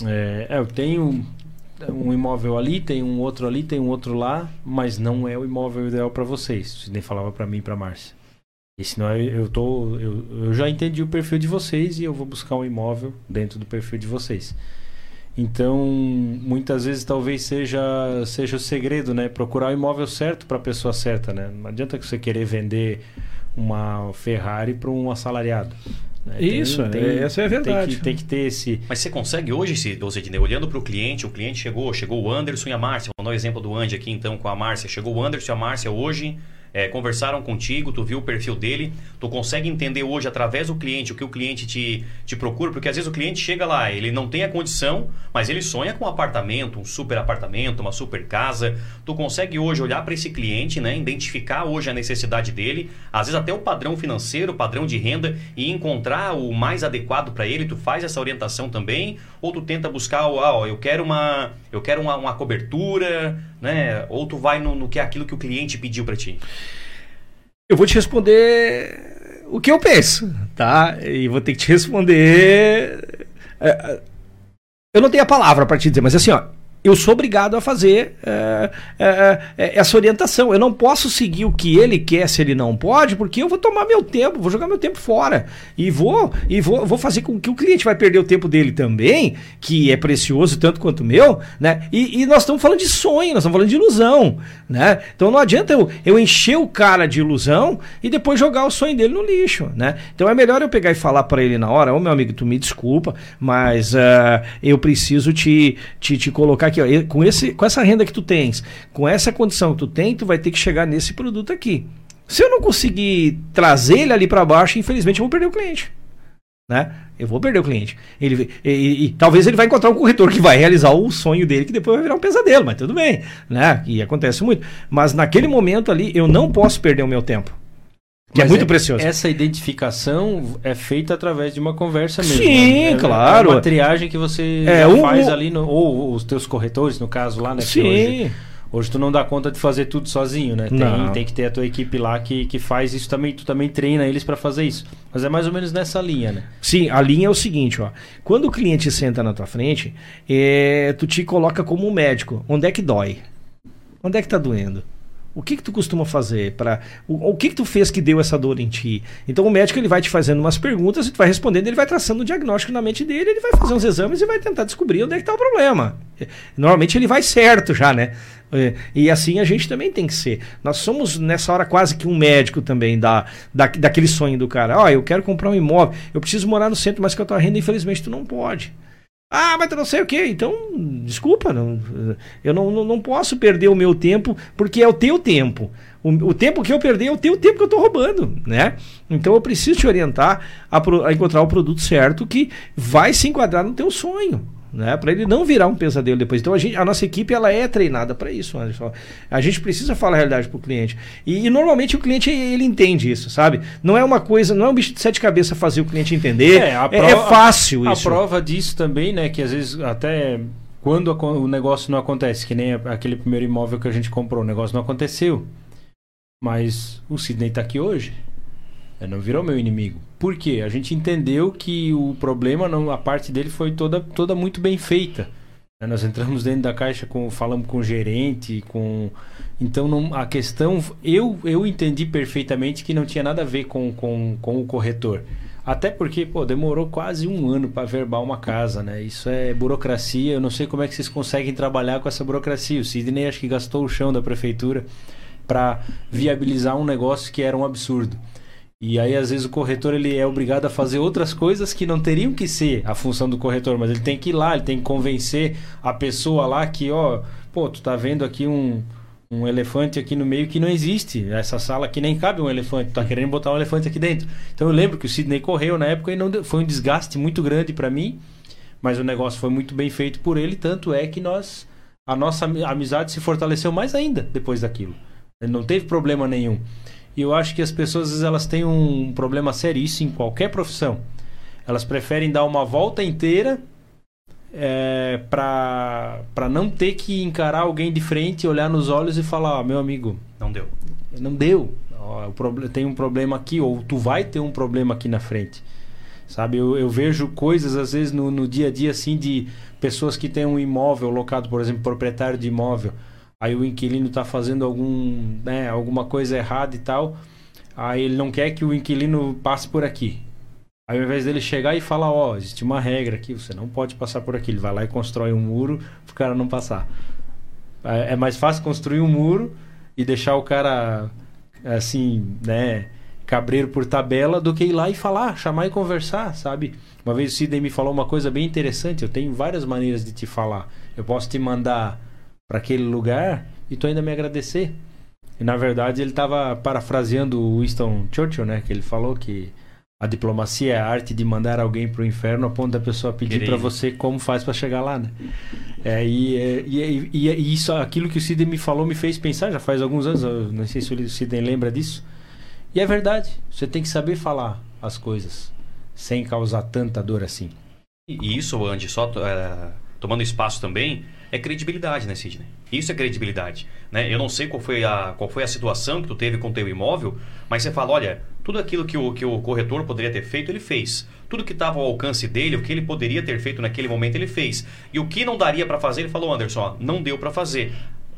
é, é, eu tenho um imóvel ali, tem um outro ali, tem um outro lá, mas não é o imóvel ideal para vocês. O Sidney falava para mim e para Márcia. E senão eu tô, eu, eu já entendi o perfil de vocês e eu vou buscar um imóvel dentro do perfil de vocês. Então, muitas vezes talvez seja seja o segredo, né? Procurar o imóvel certo para a pessoa certa, né? Não adianta você querer vender uma Ferrari para um assalariado. Né? Isso, tem, é, essa é a verdade. Tem que, tem que, ter esse. Mas você consegue hoje, Sidney, olhando para o cliente, o cliente chegou, chegou o Anderson e a Márcia. Vou dar o exemplo do Andy aqui então com a Márcia. Chegou o Anderson e a Márcia hoje é, conversaram contigo, tu viu o perfil dele, tu consegue entender hoje através do cliente o que o cliente te, te procura, porque às vezes o cliente chega lá, ele não tem a condição, mas ele sonha com um apartamento, um super apartamento, uma super casa. Tu consegue hoje olhar para esse cliente, né, identificar hoje a necessidade dele, às vezes até o padrão financeiro, o padrão de renda e encontrar o mais adequado para ele. Tu faz essa orientação também, ou tu tenta buscar, ah, ó, eu quero uma, eu quero uma, uma cobertura, né? Ou tu vai no, no que é aquilo que o cliente pediu para ti? Eu vou te responder o que eu penso, tá? E vou ter que te responder. É, é, eu não tenho a palavra para te dizer, mas assim, ó, eu sou obrigado a fazer é, é, é, essa orientação. Eu não posso seguir o que ele quer se ele não pode, porque eu vou tomar meu tempo, vou jogar meu tempo fora. E vou e vou, vou fazer com que o cliente vai perder o tempo dele também, que é precioso tanto quanto o meu, né? E, e nós estamos falando de sonho, nós estamos falando de ilusão, né? Então não adianta eu, eu encher o cara de ilusão e depois jogar o sonho dele no lixo, né? Então é melhor eu pegar e falar para ele na hora, ô oh, meu amigo, tu me desculpa, mas uh, eu preciso te, te, te colocar aqui, ó, com, esse, com essa renda que tu tens, com essa condição que tu tem, tu vai ter que chegar nesse produto aqui. Se eu não conseguir trazer ele ali para baixo, infelizmente eu vou perder o cliente. Né? Eu vou perder o cliente. Ele, e, e, e, talvez ele vai encontrar um corretor que vai realizar o sonho dele, que depois vai virar um pesadelo, mas tudo bem, né? E acontece muito. Mas naquele momento ali, eu não posso perder o meu tempo. Que é Mas é muito é, precioso. Essa identificação é feita através de uma conversa mesmo. Sim, né? é, claro. É uma triagem que você é, faz ali, no, ou os teus corretores, no caso lá, né? Sim. Hoje, hoje, tu não dá conta de fazer tudo sozinho, né? Tem, tem que ter a tua equipe lá que, que faz isso também. Tu também treina eles para fazer isso. Mas é mais ou menos nessa linha, né? Sim, a linha é o seguinte, ó. Quando o cliente senta na tua frente, é, tu te coloca como um médico. Onde é que dói? Onde é que tá doendo? O que que tu costuma fazer para o, o, que que tu fez que deu essa dor em ti? Então o médico ele vai te fazendo umas perguntas e tu vai respondendo, ele vai traçando um diagnóstico na mente dele, ele vai fazer uns exames e vai tentar descobrir onde é que está o problema. Normalmente ele vai certo já, né? É, e assim a gente também tem que ser. Nós somos nessa hora quase que um médico também da, da daquele sonho do cara. Ó, oh, eu quero comprar um imóvel, eu preciso morar no centro, mas com a tua renda infelizmente tu não pode. Ah, mas tu não sei o que. Então, desculpa, não, eu não, não, não, posso perder o meu tempo, porque é o teu tempo. O, o, tempo que eu perdi é o teu tempo que eu estou roubando, né? Então eu preciso te orientar a, a encontrar o produto certo que vai se enquadrar no teu sonho né? Para ele não virar um pesadelo depois. Então a, gente, a nossa equipe ela é treinada para isso, Anderson. A gente precisa falar a realidade para o cliente. E, e, normalmente o cliente ele entende isso, sabe? Não é uma coisa, não é um bicho de sete cabeças fazer o cliente entender. É, é, é fácil a, isso. A prova disso também, né? Que às vezes até quando o negócio não acontece, que nem aquele primeiro imóvel que a gente comprou, o negócio não aconteceu. Mas o Sidney está aqui hoje. É, não virou meu inimigo. Por quê? A gente entendeu que o problema, não, a parte dele foi toda, toda muito bem feita. Né? Nós entramos dentro da caixa, com, falamos com o gerente, com. Então não, a questão. Eu, eu entendi perfeitamente que não tinha nada a ver com, com, com o corretor. Até porque, pô, demorou quase um ano para verbal uma casa, né? Isso é burocracia. Eu não sei como é que vocês conseguem trabalhar com essa burocracia. O Sidney acho que gastou o chão da prefeitura para viabilizar um negócio que era um absurdo. E aí, às vezes, o corretor ele é obrigado a fazer outras coisas que não teriam que ser a função do corretor, mas ele tem que ir lá, ele tem que convencer a pessoa lá que, ó, pô, tu tá vendo aqui um, um elefante aqui no meio que não existe. Essa sala aqui nem cabe um elefante, tá querendo botar um elefante aqui dentro. Então eu lembro que o Sidney correu na época e não deu, foi um desgaste muito grande para mim, mas o negócio foi muito bem feito por ele, tanto é que nós a nossa amizade se fortaleceu mais ainda depois daquilo. Não teve problema nenhum. E eu acho que as pessoas elas têm um problema seríssimo em qualquer profissão. Elas preferem dar uma volta inteira é, para não ter que encarar alguém de frente, olhar nos olhos e falar: oh, meu amigo, não deu. Não deu. Tem um problema aqui, ou tu vai ter um problema aqui na frente. Sabe, eu, eu vejo coisas às vezes no, no dia a dia assim de pessoas que têm um imóvel locado, por exemplo, proprietário de imóvel aí o inquilino está fazendo algum, né, alguma coisa errada e tal, aí ele não quer que o inquilino passe por aqui. Aí ao invés dele chegar e falar, ó, oh, existe uma regra aqui, você não pode passar por aqui, ele vai lá e constrói um muro para o cara não passar. É, é mais fácil construir um muro e deixar o cara assim, né, cabreiro por tabela do que ir lá e falar, chamar e conversar, sabe? Uma vez o Sidney me falou uma coisa bem interessante, eu tenho várias maneiras de te falar. Eu posso te mandar para aquele lugar e tu ainda me agradecer. E na verdade ele estava parafraseando o Winston Churchill, né? Que ele falou que a diplomacia é a arte de mandar alguém para o inferno a ponto da pessoa pedir para você como faz para chegar lá, né? É, e, e, e, e, isso, aquilo que o Sidney me falou me fez pensar, já faz alguns anos, não sei se o Sidney lembra disso. E é verdade, você tem que saber falar as coisas sem causar tanta dor assim. E isso, Andy, só é, tomando espaço também, é credibilidade, né, Sidney? Isso é credibilidade. Né? Eu não sei qual foi, a, qual foi a situação que tu teve com o teu imóvel, mas você fala, olha, tudo aquilo que o, que o corretor poderia ter feito, ele fez. Tudo que estava ao alcance dele, o que ele poderia ter feito naquele momento, ele fez. E o que não daria para fazer, ele falou, Anderson, não deu para fazer.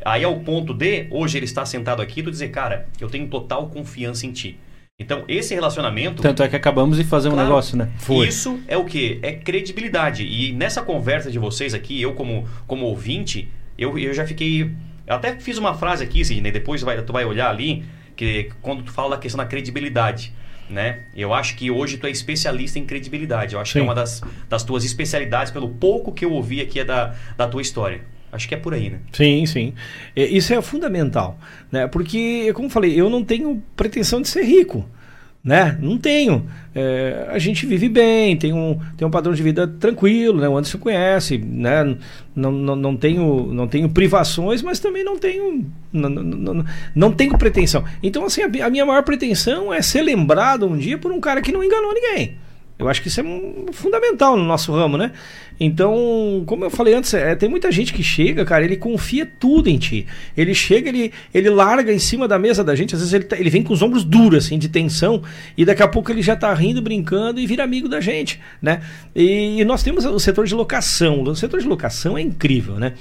Aí ao ponto de, hoje ele está sentado aqui, tu dizer, cara, eu tenho total confiança em ti. Então, esse relacionamento. Tanto é que acabamos de fazer um claro, negócio, né? Foi. Isso é o que? É credibilidade. E nessa conversa de vocês aqui, eu como, como ouvinte, eu, eu já fiquei. Eu até fiz uma frase aqui, Sidney, depois tu vai, tu vai olhar ali, que quando tu fala da questão da credibilidade. Né? Eu acho que hoje tu é especialista em credibilidade. Eu acho Sim. que é uma das, das tuas especialidades, pelo pouco que eu ouvi aqui é da, da tua história. Acho que é por aí, né? Sim, sim. Isso é fundamental, né? Porque, como falei, eu não tenho pretensão de ser rico, né? Não tenho. É, a gente vive bem, tem um, tem um padrão de vida tranquilo, né? O Anderson conhece, né? Não, não, não, tenho, não tenho privações, mas também não tenho, não, não, não tenho pretensão. Então, assim, a, a minha maior pretensão é ser lembrado um dia por um cara que não enganou ninguém. Eu acho que isso é fundamental no nosso ramo, né? Então, como eu falei antes, é, tem muita gente que chega, cara, ele confia tudo em ti. Ele chega, ele, ele larga em cima da mesa da gente, às vezes ele, tá, ele vem com os ombros duros, assim, de tensão, e daqui a pouco ele já tá rindo, brincando e vira amigo da gente, né? E, e nós temos o setor de locação. O setor de locação é incrível, né?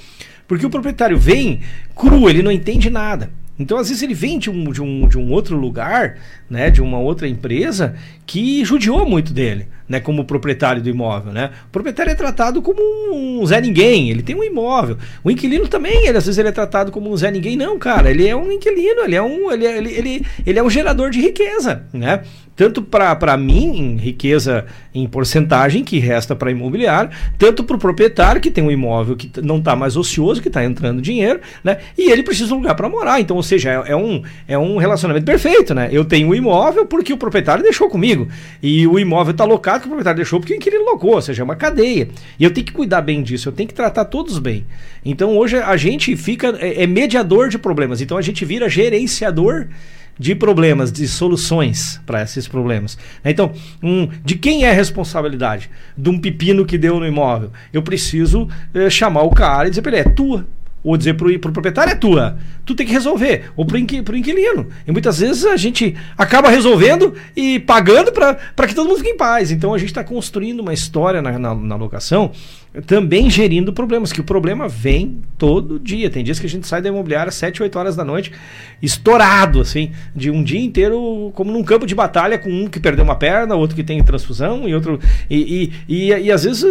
Porque o proprietário vem cru, ele não entende nada. Então, às vezes, ele vem de um, de um, de um outro lugar, né, de uma outra empresa, que judiou muito dele, né, como proprietário do imóvel. Né? O proprietário é tratado como um Zé Ninguém, ele tem um imóvel. O inquilino também, ele, às vezes, ele é tratado como um Zé Ninguém. Não, cara, ele é um inquilino, ele é um, ele, é, ele, ele, ele é um gerador de riqueza. Né? tanto para mim, riqueza em porcentagem, que resta para imobiliário, tanto para o proprietário, que tem um imóvel que não está mais ocioso, que está entrando dinheiro, né? E ele precisa de um lugar para morar. Então, ou seja, é, é, um, é um relacionamento perfeito, né? Eu tenho um imóvel porque o proprietário deixou comigo. E o imóvel está locado que o proprietário deixou porque o inquilino locou, ou seja, é uma cadeia. E eu tenho que cuidar bem disso, eu tenho que tratar todos bem. Então, hoje a gente fica, é, é mediador de problemas. Então, a gente vira gerenciador de problemas, de soluções para esses problemas. Então, um, de quem é a responsabilidade de um pepino que deu no imóvel? Eu preciso eh, chamar o cara e dizer para ele: é tua. Ou dizer pro, pro proprietário é tua. Tu tem que resolver. Ou inqui, pro inquilino. E muitas vezes a gente acaba resolvendo e pagando para que todo mundo fique em paz. Então a gente está construindo uma história na, na, na locação também gerindo problemas, que o problema vem todo dia. Tem dias que a gente sai da imobiliária às 7, 8 horas da noite, estourado, assim, de um dia inteiro, como num campo de batalha, com um que perdeu uma perna, outro que tem transfusão, e outro. E, e, e, e às vezes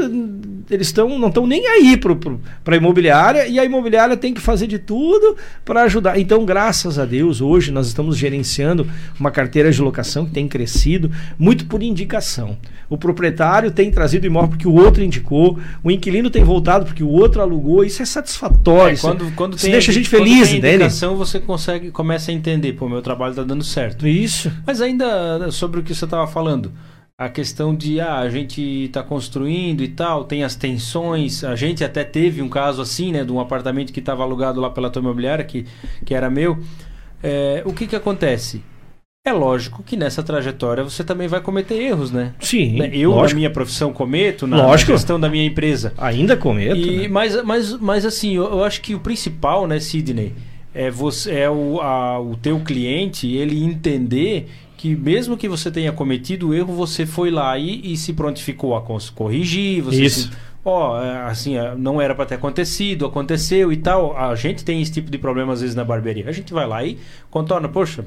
eles estão não estão nem aí para a imobiliária, e a imobiliária tem que fazer de tudo para ajudar. Então, graças a Deus, hoje nós estamos gerenciando uma carteira de locação que tem crescido, muito por indicação. O proprietário tem trazido imóvel porque o outro indicou, o inquilino tem voltado porque o outro alugou, isso é satisfatório. É, quando, quando isso tem, deixa a gente feliz, quando tem indicação, você consegue, começa a entender, pô, meu trabalho está dando certo. Isso. Mas ainda sobre o que você estava falando, a questão de ah, a gente está construindo e tal, tem as tensões. A gente até teve um caso assim, né, de um apartamento que estava alugado lá pela tua imobiliária, que, que era meu. É, o que que acontece? É lógico que nessa trajetória você também vai cometer erros, né? Sim. Né? Eu, lógico. na minha profissão, cometo, na, na gestão da minha empresa. Ainda cometo. E, né? mas, mas, mas assim, eu, eu, acho que o principal, né, Sidney, é, você, é o, a, o teu cliente ele entender que mesmo que você tenha cometido o erro, você foi lá e, e se prontificou a corrigir. Você Isso. Se, ó, oh, assim, não era para ter acontecido, aconteceu e tal. A gente tem esse tipo de problema às vezes na barbearia. A gente vai lá e contorna, poxa,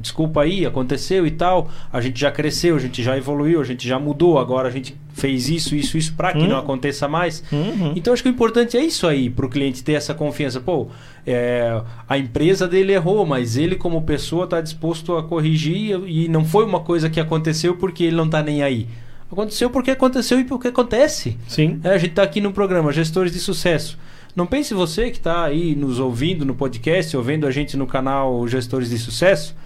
desculpa aí, aconteceu e tal. A gente já cresceu, a gente já evoluiu, a gente já mudou. Agora a gente fez isso, isso, isso para que Uhum. não aconteça mais. Uhum. Então acho que o importante é isso aí, para o cliente ter essa confiança. Pô, é, a empresa dele errou, mas ele como pessoa está disposto a corrigir e não foi uma coisa que aconteceu porque ele não está nem aí. Aconteceu porque aconteceu e porque acontece. Sim. É, a gente está aqui no programa Gestores de Sucesso. Não pense você que está aí nos ouvindo no podcast, ouvindo a gente no canal Gestores de Sucesso,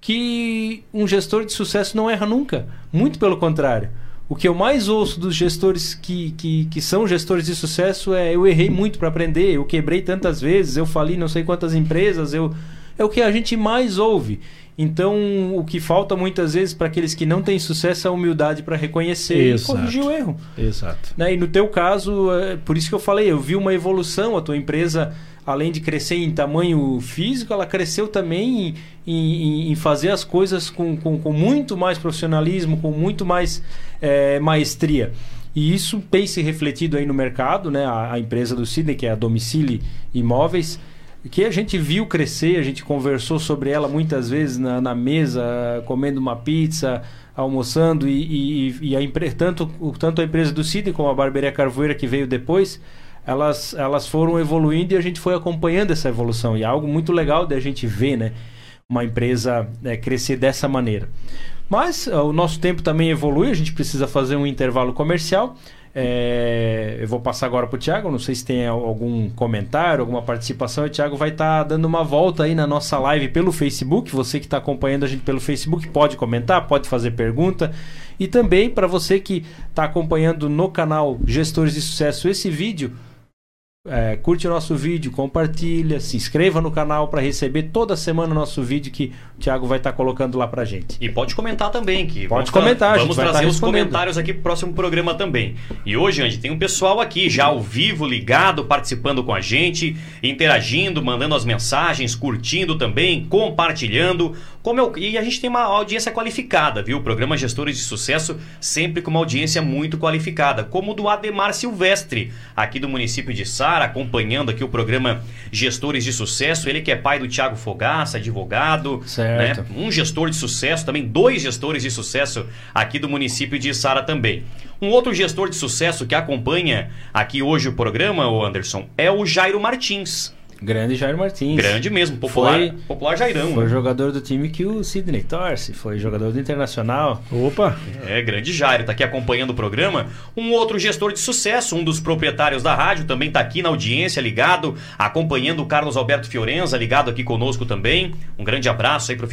que um gestor de sucesso não erra nunca. Muito pelo contrário. O que eu mais ouço dos gestores que, que, que são gestores de sucesso é eu errei muito para aprender, eu quebrei tantas vezes, eu fali não sei quantas empresas, eu é o que a gente mais ouve. Então, o que falta muitas vezes para aqueles que não têm sucesso é a humildade para reconhecer Exato. e corrigir o erro. Exato. Né? E no teu caso, é por isso que eu falei, eu vi uma evolução, a tua empresa, além de crescer em tamanho físico, ela cresceu também em, em, em fazer as coisas com, com, com, muito mais profissionalismo, com muito mais é, maestria. E isso tem se refletido aí no mercado, né? A, a empresa do Sidney, que é a Domicile Imóveis, que a gente viu crescer, a gente conversou sobre ela muitas vezes na, na mesa, comendo uma pizza, almoçando, e, e, e a tanto, tanto a empresa do Sidney como a Barbearia Carvoeira que veio depois, elas, elas foram evoluindo e a gente foi acompanhando essa evolução. E é algo muito legal de a gente ver, né? Uma empresa é, crescer dessa maneira. Mas o nosso tempo também evolui, a gente precisa fazer um intervalo comercial. É, eu vou passar agora para o Tiago, não sei se tem algum comentário, alguma participação. O Tiago vai estar tá dando uma volta aí na nossa live pelo Facebook. Você que está acompanhando a gente pelo Facebook pode comentar, pode fazer pergunta. E também para você que está acompanhando no canal Gestores de Sucesso esse vídeo, é, curte nosso vídeo, compartilha, se inscreva no canal para receber toda semana o nosso vídeo que o Thiago vai estar tá colocando lá pra gente. E pode comentar também, que pode comentar, vamos trazer tá os comentários aqui pro próximo programa também. E hoje, Andy, tem um pessoal aqui já ao vivo, ligado, participando com a gente, interagindo, mandando as mensagens, curtindo também, compartilhando. Como eu, e a gente tem uma audiência qualificada, viu? O programa Gestores de Sucesso sempre com uma audiência muito qualificada, como o do Ademar Silvestre, aqui do município de Sá acompanhando aqui o programa Gestores de Sucesso. Ele que é pai do Thiago Fogaça, advogado. Certo. Né? Um gestor de sucesso, também dois gestores de sucesso aqui do município de Sara também. Um outro gestor de sucesso que acompanha aqui hoje o programa, o Anderson, é o Jairo Martins. Grande Jair Martins. Grande mesmo, popular, foi, popular Jairão. Foi né? jogador do time que o Sidney torce, foi jogador do Internacional. Opa! É, grande Jair, tá aqui acompanhando o programa. Um outro gestor de sucesso, um dos proprietários da rádio, também tá aqui na audiência, ligado, acompanhando o Carlos Alberto Fiorenza, ligado aqui conosco também. Um grande abraço aí pro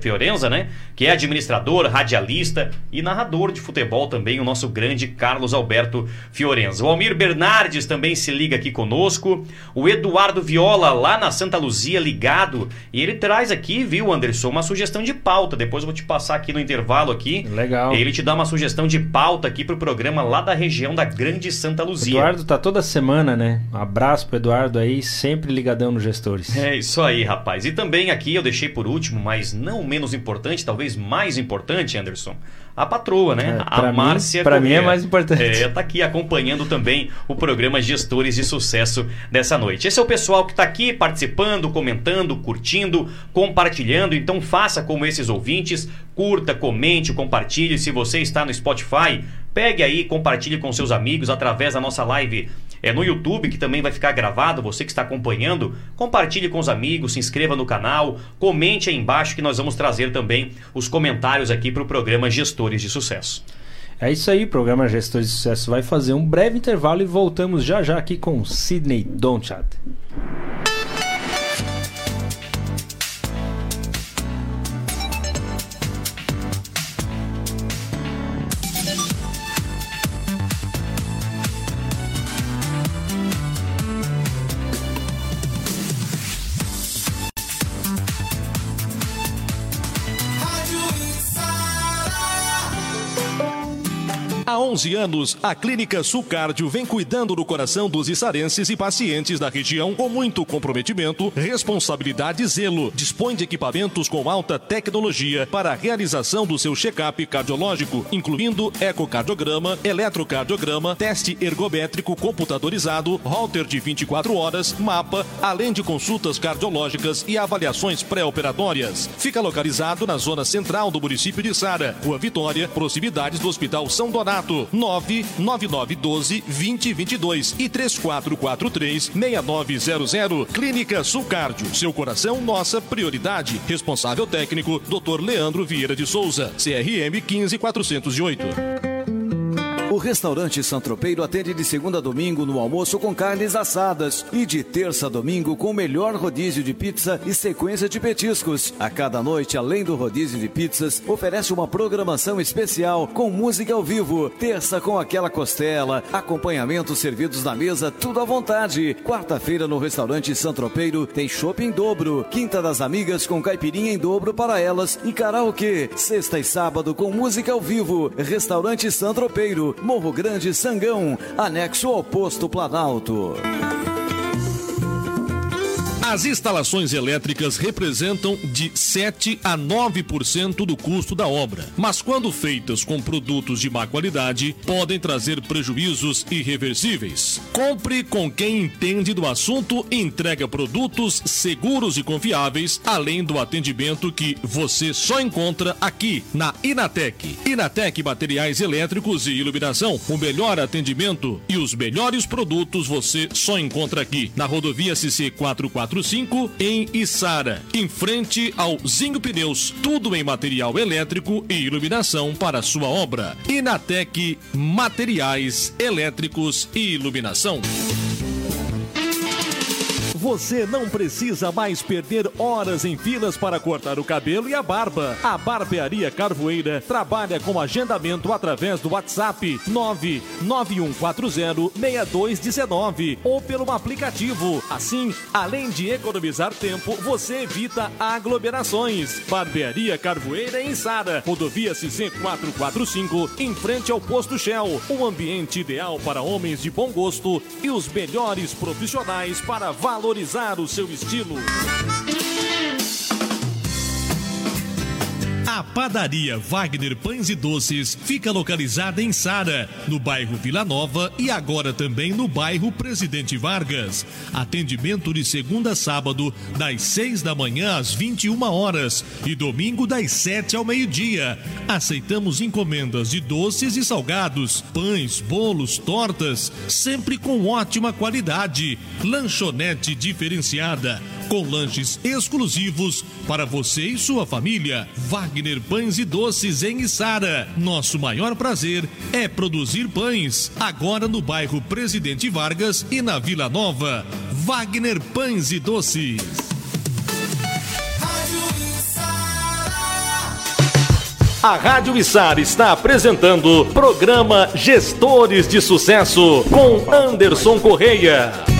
Fiorenza, né? Que é administrador, radialista e narrador de futebol também, o nosso grande Carlos Alberto Fiorenza. O Almir Bernardes também se liga aqui conosco. O Eduardo Viola, lá na Santa Luzia, ligado. E ele traz aqui, viu, Anderson, uma sugestão de pauta. Depois eu vou te passar aqui no intervalo aqui. Legal. Ele te dá uma sugestão de pauta aqui pro programa lá da região da Grande Santa Luzia. Eduardo tá toda semana, né? Um abraço pro Eduardo aí, sempre ligadão nos gestores. É isso aí, rapaz. E também aqui eu deixei por último, mas não menos importante, talvez mais importante, Anderson, a patroa, né? É, a Márcia pra mim é mais importante. É, tá aqui acompanhando também o programa Gestores de Sucesso dessa noite. Esse é o pessoal que tá aqui participando, comentando, curtindo, compartilhando. Então faça como esses ouvintes, curta, comente, compartilhe. Se você está no Spotify, pegue aí, compartilhe com seus amigos através da nossa live é no YouTube, que também vai ficar gravado. Você que está acompanhando, compartilhe com os amigos, se inscreva no canal, comente aí embaixo que nós vamos trazer também os comentários aqui para o programa Gestores de Sucesso. É isso aí, o programa Gestores de Sucesso vai fazer um breve intervalo e voltamos já já aqui com Sidney Donchat. 11 anos, a Clínica Sulcárdio vem cuidando do coração dos içarenses e pacientes da região com muito comprometimento, responsabilidade e zelo. Dispõe de equipamentos com alta tecnologia para a realização do seu check-up cardiológico, incluindo ecocardiograma, eletrocardiograma, teste ergométrico computadorizado, holter de 24 horas, mapa, além de consultas cardiológicas e avaliações pré-operatórias. Fica localizado na zona central do município de Sara, Rua Vitória, proximidades do Hospital São Donato, 99912 2022 e 3443 6900. Clínica Sulcárdio, seu coração, nossa prioridade. Responsável técnico, Dr. Leandro Vieira de Souza, CRM 15408. O restaurante Santropeiro atende de segunda a domingo no almoço com carnes assadas e de terça a domingo com o melhor rodízio de pizza e sequência de petiscos. A cada noite, além do rodízio de pizzas, oferece uma programação especial com música ao vivo. Terça com aquela costela, acompanhamentos servidos na mesa, tudo à vontade. Quarta-feira no restaurante Santropeiro tem chopp em dobro. Quinta das amigas com caipirinha em dobro para elas e karaokê. Sexta e sábado com música ao vivo. Restaurante Santropeiro, Morro Grande, Sangão, anexo ao posto Planalto. As instalações elétricas representam de 7 a 9% do custo da obra, mas quando feitas com produtos de má qualidade, podem trazer prejuízos irreversíveis. Compre com quem entende do assunto e entrega produtos seguros e confiáveis, além do atendimento que você só encontra aqui na Inatec. Inatec Materiais Elétricos e Iluminação. O melhor atendimento e os melhores produtos você só encontra aqui na rodovia CC 445 em Içara, em frente ao Zinho Pneus. Tudo em material elétrico e iluminação para sua obra. Inatec Materiais Elétricos e Iluminação. Você não precisa mais perder horas em filas para cortar o cabelo e a barba. A Barbearia Carvoeira trabalha com agendamento através do WhatsApp 991406219 ou pelo aplicativo. Assim, além de economizar tempo, você evita aglomerações. Barbearia Carvoeira em Sara, rodovia CC 445, em frente ao posto Shell. Um ambiente ideal para homens de bom gosto e os melhores profissionais para valorizar o seu estilo. A padaria Wagner Pães e Doces fica localizada em Sara, no bairro Vila Nova e agora também no bairro Presidente Vargas. Atendimento de segunda a sábado, das 6 da manhã às 21 horas e domingo das 7 ao meio-dia. Aceitamos encomendas de doces e salgados, pães, bolos, tortas, sempre com ótima qualidade. Lanchonete diferenciada, com lanches exclusivos para você e sua família. Wagner Pães e Doces em Içara. Nosso maior prazer é produzir pães. Agora no bairro Presidente Vargas e na Vila Nova. Wagner Pães e Doces. A Rádio Içara está apresentando programa Gestores de Sucesso com Anderson Correia.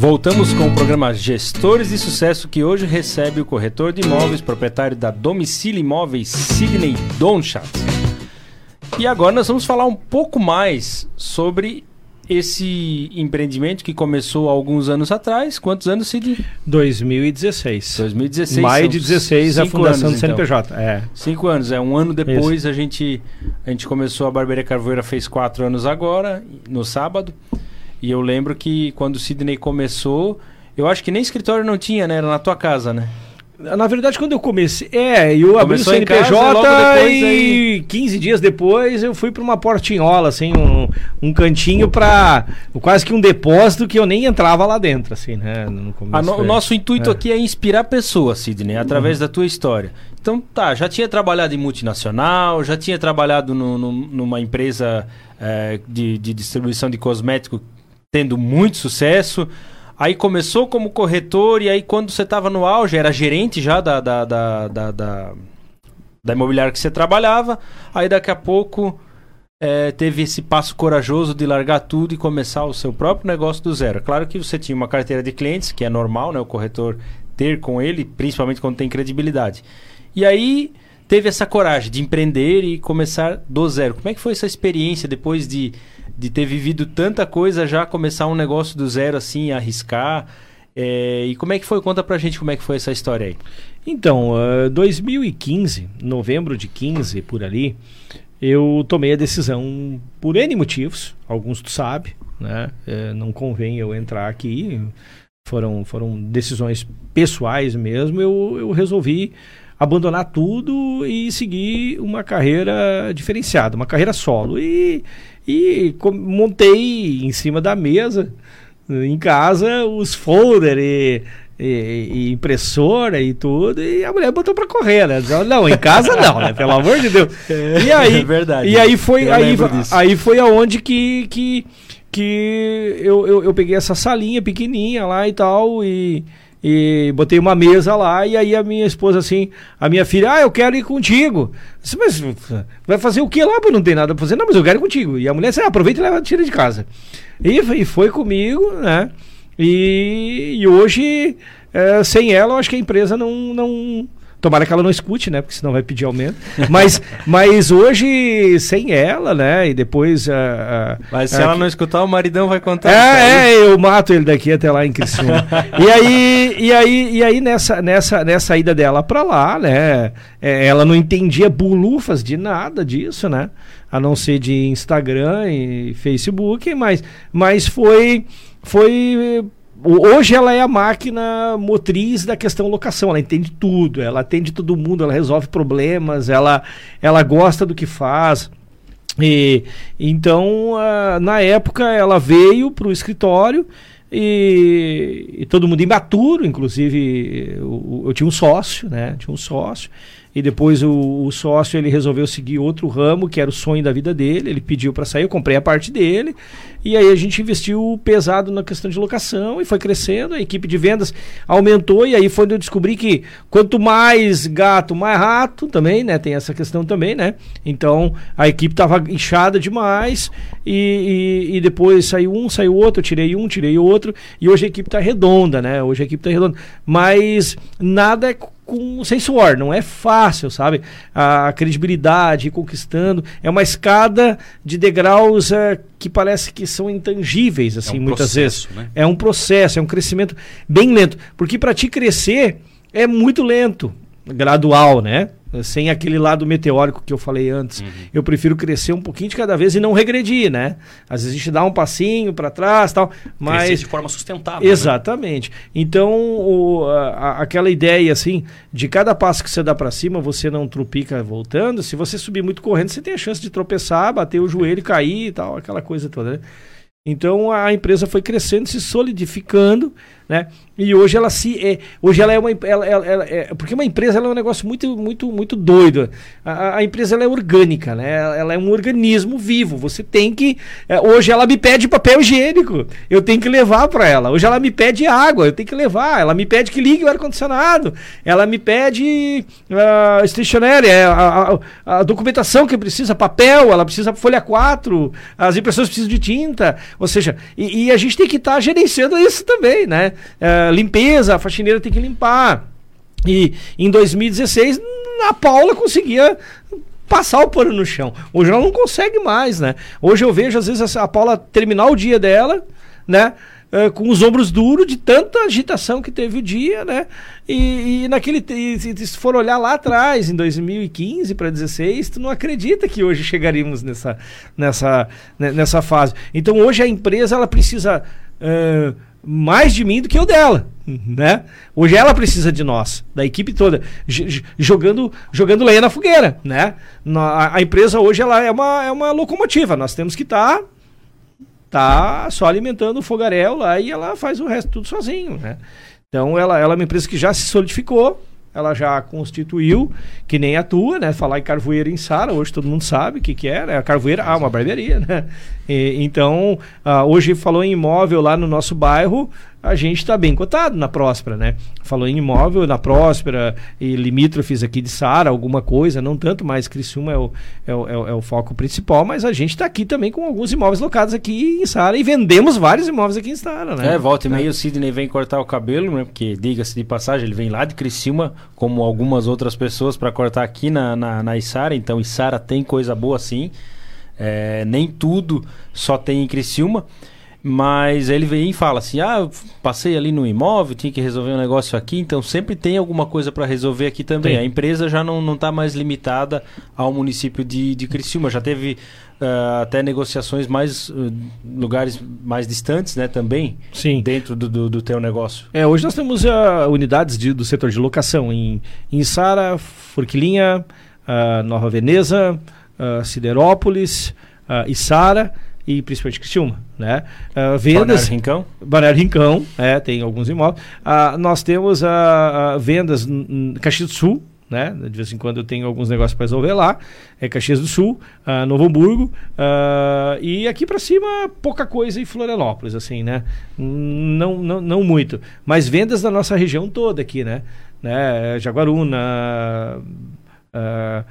Voltamos com o programa Gestores de Sucesso, que hoje recebe o corretor de imóveis, proprietário da Domicílio Imóveis, Sidney Donchat. E agora nós vamos falar um pouco mais sobre esse empreendimento que começou há alguns anos atrás. Quantos anos, Sidney? 2016. 2016. Maio de 16, a fundação anos, do CNPJ. Então. É. Cinco anos. É um ano depois a gente, a gente começou a Barbearia Carvoeira, fez quatro anos agora, no sábado. E eu lembro que quando o Sidney começou, eu acho que nem escritório não tinha, né? Era na tua casa, né? Na verdade, quando eu comecei. É, eu abri o CNPJ casa, e, aí... 15 dias depois eu fui para uma portinhola, assim, um, um cantinho para quase que um depósito que eu nem entrava lá dentro, assim, né? No no, o nosso intuito é. aqui é inspirar pessoas, Sidney, através uhum. da tua história. Então, tá, já tinha trabalhado em multinacional, já tinha trabalhado no, numa empresa é, de, de distribuição de cosméticos tendo muito sucesso. Aí começou como corretor e aí quando você estava no auge, era gerente já da, da, da, da, da, da imobiliária que você trabalhava. Aí daqui a pouco é, teve esse passo corajoso de largar tudo e começar o seu próprio negócio do zero. Claro que você tinha uma carteira de clientes, que é normal, né? O corretor ter com ele, principalmente quando tem credibilidade. E aí teve essa coragem de empreender e começar do zero. Como é que foi essa experiência depois de de ter vivido tanta coisa, já começar um negócio do zero assim, arriscar. É, e como é que foi? Conta pra gente como é que foi essa história aí. Então, uh, 2015, novembro de 15, por ali, eu tomei a decisão por N motivos, alguns tu sabe, né? É, não convém eu entrar aqui, foram, foram decisões pessoais mesmo, eu, eu resolvi abandonar tudo e seguir uma carreira diferenciada, uma carreira solo. E e montei em cima da mesa, em casa, os folders e, e, e, impressora e tudo, e a mulher botou para correr, né? Não, em casa não, né? Pelo amor de Deus. É, e aí, é verdade. E aí foi, aí, aí foi aonde que, que, que eu, eu, eu peguei essa salinha pequenininha lá e tal, e e botei uma mesa lá e aí a minha esposa assim, a minha filha, ah, eu quero ir contigo. Disse, mas vai fazer o que lá? Não tem nada pra fazer. Não, mas eu quero ir contigo. E a mulher disse, ah, aproveita e leva, tira de casa. E, e foi comigo, né? E, e hoje, é, sem ela, eu acho que a empresa não, não, Tomara que ela não escute, né? Porque senão vai pedir aumento. Mas, mas hoje, sem ela, né? E depois. Uh, uh, mas se uh, ela não escutar, o maridão vai contar. É, é, eu mato ele daqui até lá em Criciúma. e aí, e aí, e aí nessa, nessa, nessa ida dela pra lá, né? É, ela não entendia bulufas de nada disso, né? A não ser de Instagram e Facebook, mas, mas foi. Foi Hoje ela é a máquina motriz da questão locação, ela entende tudo, ela atende todo mundo, ela resolve problemas, ela, ela gosta do que faz. E, então, uh, na época, ela veio para o escritório e, e, todo mundo imaturo, inclusive eu, eu, tinha um sócio, né? Tinha um sócio e depois o, o, sócio ele resolveu seguir outro ramo que era o sonho da vida dele. Ele pediu para sair, eu comprei a parte dele e aí a gente investiu pesado na questão de locação e foi crescendo. A equipe de vendas aumentou e aí foi onde eu descobri que quanto mais gato, mais rato também, né? Tem essa questão também, né? Então a equipe estava inchada demais e, e, e, depois saiu um, saiu outro, tirei um, tirei outro e hoje a equipe está redonda, né? Hoje a equipe está redonda, mas nada é com sem suor, não é fácil, sabe? A credibilidade conquistando é uma escada de degraus é, que parece que são intangíveis assim, é um muitas processo, vezes. Né? É um processo, é um crescimento bem lento, porque para te crescer é muito lento, gradual, né? sem aquele lado meteórico que eu falei antes. Uhum. Eu prefiro crescer um pouquinho de cada vez e não regredir, né? Às vezes a gente dá um passinho para trás, tal, mas crescer de forma sustentável. Né? Exatamente. Né? Então, o, a, aquela ideia assim, de cada passo que você dá para cima, você não trupica voltando. Se você subir muito correndo, você tem a chance de tropeçar, bater o joelho, cair e tal, aquela coisa toda, né? Então a empresa foi crescendo, se solidificando né? E hoje ela se é, hoje ela é uma ela, ela, ela é, porque uma empresa é um negócio muito muito muito doido. A, a, empresa é orgânica, né? Ela é um organismo vivo. Você tem que é, hoje ela me pede papel higiênico, eu tenho que levar para ela. Hoje ela me pede água, eu tenho que levar. Ela me pede que ligue o ar condicionado. Ela me pede uh, stationery, é, a, a, a, documentação que precisa, papel, ela precisa folha 4, as impressoras precisam de tinta, ou seja, e, e a gente tem que estar tá gerenciando isso também, né? Uh, limpeza, a faxineira tem que limpar. E em 2016, a Paula conseguia passar o pano no chão. Hoje ela não consegue mais, né? Hoje eu vejo, às vezes, a Paula terminar o dia dela, né? Uh, com os ombros duros de tanta agitação que teve o dia, né? E, e naquele. E, se for olhar lá atrás, em 2015 para 2016, tu não acredita que hoje chegaríamos nessa, nessa, né, nessa fase. Então hoje a empresa ela precisa. Uh, mais de mim do que eu dela, né? Hoje ela precisa de nós, da equipe toda, jogando, jogando lenha na fogueira, né? A, a, empresa hoje ela é uma, é uma locomotiva, nós temos que estar tá, tá só alimentando o fogaréu lá e ela faz o resto tudo sozinho, né? Então ela, ela é uma empresa que já se solidificou, ela já constituiu, que nem a tua, né? Falar em carvoeira em Sara, hoje todo mundo sabe o que, que é, né? A carvoeira, ah, uma barbearia, né? E, então, ah, hoje falou em imóvel lá no nosso bairro, a gente está bem cotado na Próspera, né? Falou em imóvel na Próspera e limítrofes aqui de Sara, alguma coisa, não tanto, mais Criciúma é o, é o, é o, é o foco principal, mas a gente está aqui também com alguns imóveis locados aqui em Sara e vendemos vários imóveis aqui em Sara, né? É, volta e meia o Sidney vem cortar o cabelo, né? Porque, diga-se de passagem, ele vem lá de Criciúma, como algumas outras pessoas, para cortar aqui na, na, na Isara, então Isara tem coisa boa sim. É, nem tudo só tem em Criciúma. Mas ele vem e fala assim: ah, passei ali no imóvel, tinha que resolver um negócio aqui, então sempre tem alguma coisa para resolver aqui também. Tem. A empresa já não está mais limitada ao município de, de Criciúma, já teve uh, até negociações mais uh, lugares mais distantes, né, também. Sim. Dentro do, do, do teu negócio. É, hoje nós temos uh, unidades de, do setor de locação em, em Sara, Forquilinha, Nova Veneza, Siderópolis, uh, e principalmente Criciúma, né? Uh, vendas... Balneário Rincão? Balneário Rincão, é, tem alguns imóveis. Uh, nós temos uh, vendas em Caxias do Sul, né? De vez em quando eu tenho alguns negócios para resolver lá. É Caxias do Sul, uh, Novo Hamburgo uh, e aqui para cima pouca coisa em Florianópolis, assim, né? Não, não, não muito. Mas vendas da nossa região toda aqui, né? né? Jaguaruna, uh,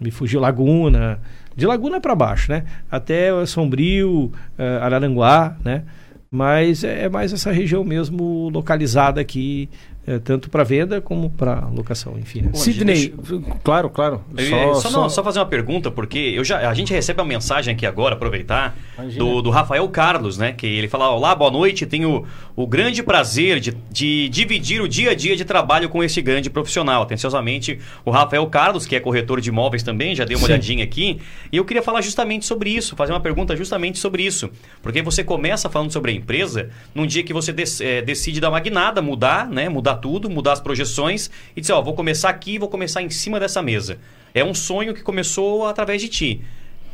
me fugiu Laguna, de Laguna para baixo, né? Até Sombrio, uh, Araranguá, né? Mas é, é mais essa região mesmo localizada aqui é, tanto para venda como para locação, enfim. Né? Sidney, claro, claro. Só, só, não, só, fazer uma pergunta, porque eu já, a gente recebe uma mensagem aqui agora, aproveitar, do, do, Rafael Carlos, né? Que ele fala: Olá, boa noite, tenho o grande prazer de, de dividir o dia a dia de trabalho com esse grande profissional. Atenciosamente, o Rafael Carlos, que é corretor de imóveis também, já deu uma Sim. olhadinha aqui. E eu queria falar justamente sobre isso, fazer uma pergunta justamente sobre isso. Porque você começa falando sobre a empresa num dia que você dec, é, decide dar uma guinada, mudar, né? Mudar mudar tudo, mudar as projeções e dizer, ó, vou começar aqui, vou começar em cima dessa mesa. É um sonho que começou através de ti.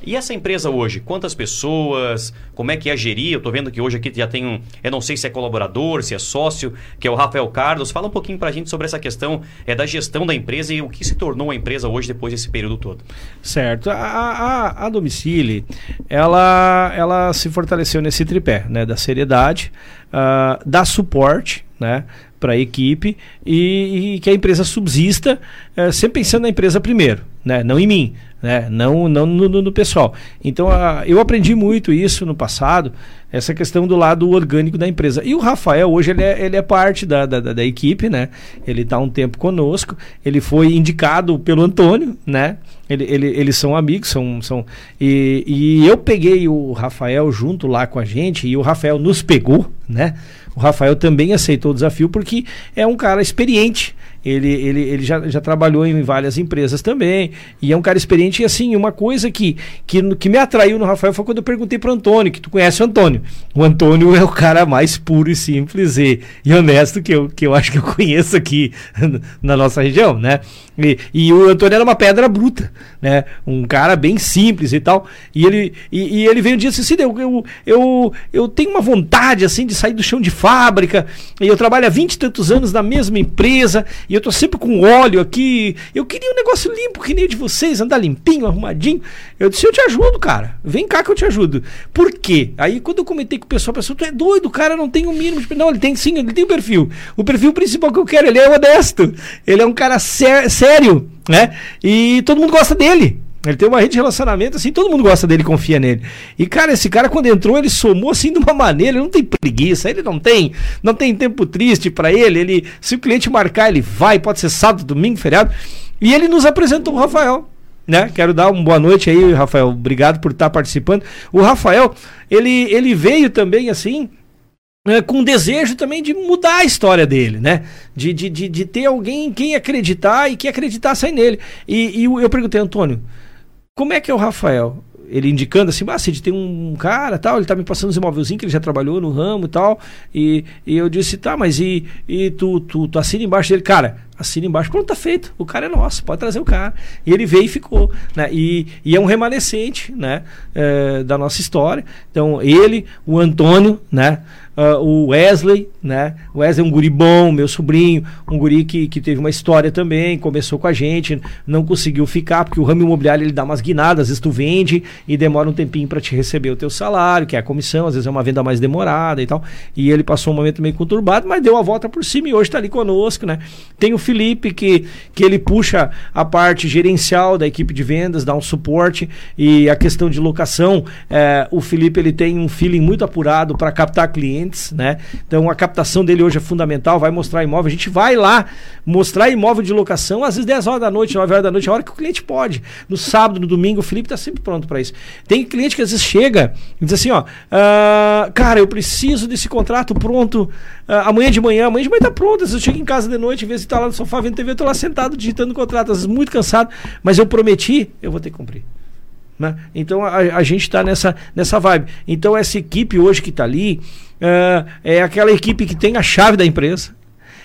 E essa empresa hoje, quantas pessoas? Como é que é gerir? Eu estou vendo que hoje aqui já tem um, eu não sei se é colaborador, se é sócio, que é o Rafael Carlos. Fala um pouquinho para a gente sobre essa questão é, da gestão da empresa e o que se tornou a empresa hoje depois desse período todo. Certo. A, a, a Domicile, ela, ela se fortaleceu nesse tripé, né? Da seriedade, uh, da suporte, né? Para a equipe e, e, que a empresa subsista, é, sempre pensando na empresa primeiro, né? não em mim, né? não, não no, no pessoal. Então a, eu aprendi muito isso no passado, essa questão do lado orgânico da empresa. E o Rafael, hoje, ele é, ele é parte da, da, da equipe, né? ele está um tempo conosco, ele foi indicado pelo Antônio, né? Ele, ele, eles são amigos, são. são e, e eu peguei o Rafael junto lá com a gente, e o Rafael nos pegou, né? O Rafael também aceitou o desafio porque é um cara experiente Ele, ele, ele já, já trabalhou em várias empresas também. E é um cara experiente. E assim, uma coisa que, que, que me atraiu no Rafael foi quando eu perguntei para Antônio, que tu conhece o Antônio. O Antônio é o cara mais puro e simples e, e honesto que eu, que eu acho que eu conheço aqui na nossa região, né? E, e, o Antônio era uma pedra bruta, né? Um cara bem simples e tal. E ele, e, e ele veio um dia assim, eu, eu, eu, eu tenho uma vontade assim de sair do chão de fábrica. E eu trabalho há 20 e tantos anos na mesma empresa. E eu tô sempre com óleo aqui. Eu queria um negócio limpo, que nem o de vocês, andar limpinho, arrumadinho. Eu disse, eu te ajudo, cara. Vem cá que eu te ajudo. Por quê? Aí quando eu comentei com o pessoal, o pessoal, tu é doido, o cara não tem o um mínimo de... Não, ele tem sim, ele tem o um perfil. O perfil principal que eu quero, ele é honesto. Ele é um cara sério, né? E todo mundo gosta dele. Ele tem uma rede de relacionamento, assim, todo mundo gosta dele, confia nele. E, cara, esse cara, quando entrou, ele somou assim de uma maneira, ele não tem preguiça, ele não tem, não tem tempo triste para ele. Ele, se o cliente marcar, ele vai, pode ser sábado, domingo, feriado. E ele nos apresentou o Rafael. Né? Quero dar uma boa noite aí, Rafael. Obrigado por estar participando. O Rafael, ele, ele veio também assim, é, com desejo também de mudar a história dele, né? De, de, de, de, ter alguém em quem acreditar e que acreditasse nele. E, e eu perguntei, Antônio, como é que é o Rafael? Ele indicando assim, ah, Cid, tem um cara tal, ele tá me passando os imóvelzinhos que ele já trabalhou no ramo e tal. E, e eu disse, tá, mas e, e tu, tu, tu assina embaixo dele? Cara, assina embaixo, pronto, tá feito. O cara é nosso, pode trazer o cara. E ele veio e ficou. Né? E, e é um remanescente né? É, da nossa história. Então, ele, o Antônio, né? Uh, o Wesley, né? O Wesley é um guri bom, meu sobrinho, um guri que, que teve uma história também, começou com a gente, não conseguiu ficar, porque o ramo imobiliário ele dá umas guinadas, às vezes tu vende e demora um tempinho para te receber o teu salário, que é a comissão, às vezes é uma venda mais demorada e tal. E ele passou um momento meio conturbado, mas deu a volta por cima e hoje está ali conosco, né? Tem o Felipe, que, que ele puxa a parte gerencial da equipe de vendas, dá um suporte e a questão de locação, é, o Felipe ele tem um feeling muito apurado para captar clientes, né? Então a captação dele hoje é fundamental, vai mostrar imóvel, a gente vai lá mostrar imóvel de locação às vezes 10 horas da noite, 9 horas da noite, a hora que o cliente pode. No sábado, no domingo, o Felipe está sempre pronto para isso. Tem cliente que às vezes chega e diz assim, ó, uh, cara, eu preciso desse contrato pronto uh, amanhã de manhã, amanhã de manhã tá pronto, às vezes eu chego em casa de noite, às vezes tá lá no sofá vendo TV, eu tô lá sentado digitando o contrato, às vezes muito cansado, mas eu prometi, eu vou ter que cumprir. Né? Então a, a gente está nessa, nessa vibe. Então essa equipe hoje que está ali uh, é aquela equipe que tem a chave da empresa,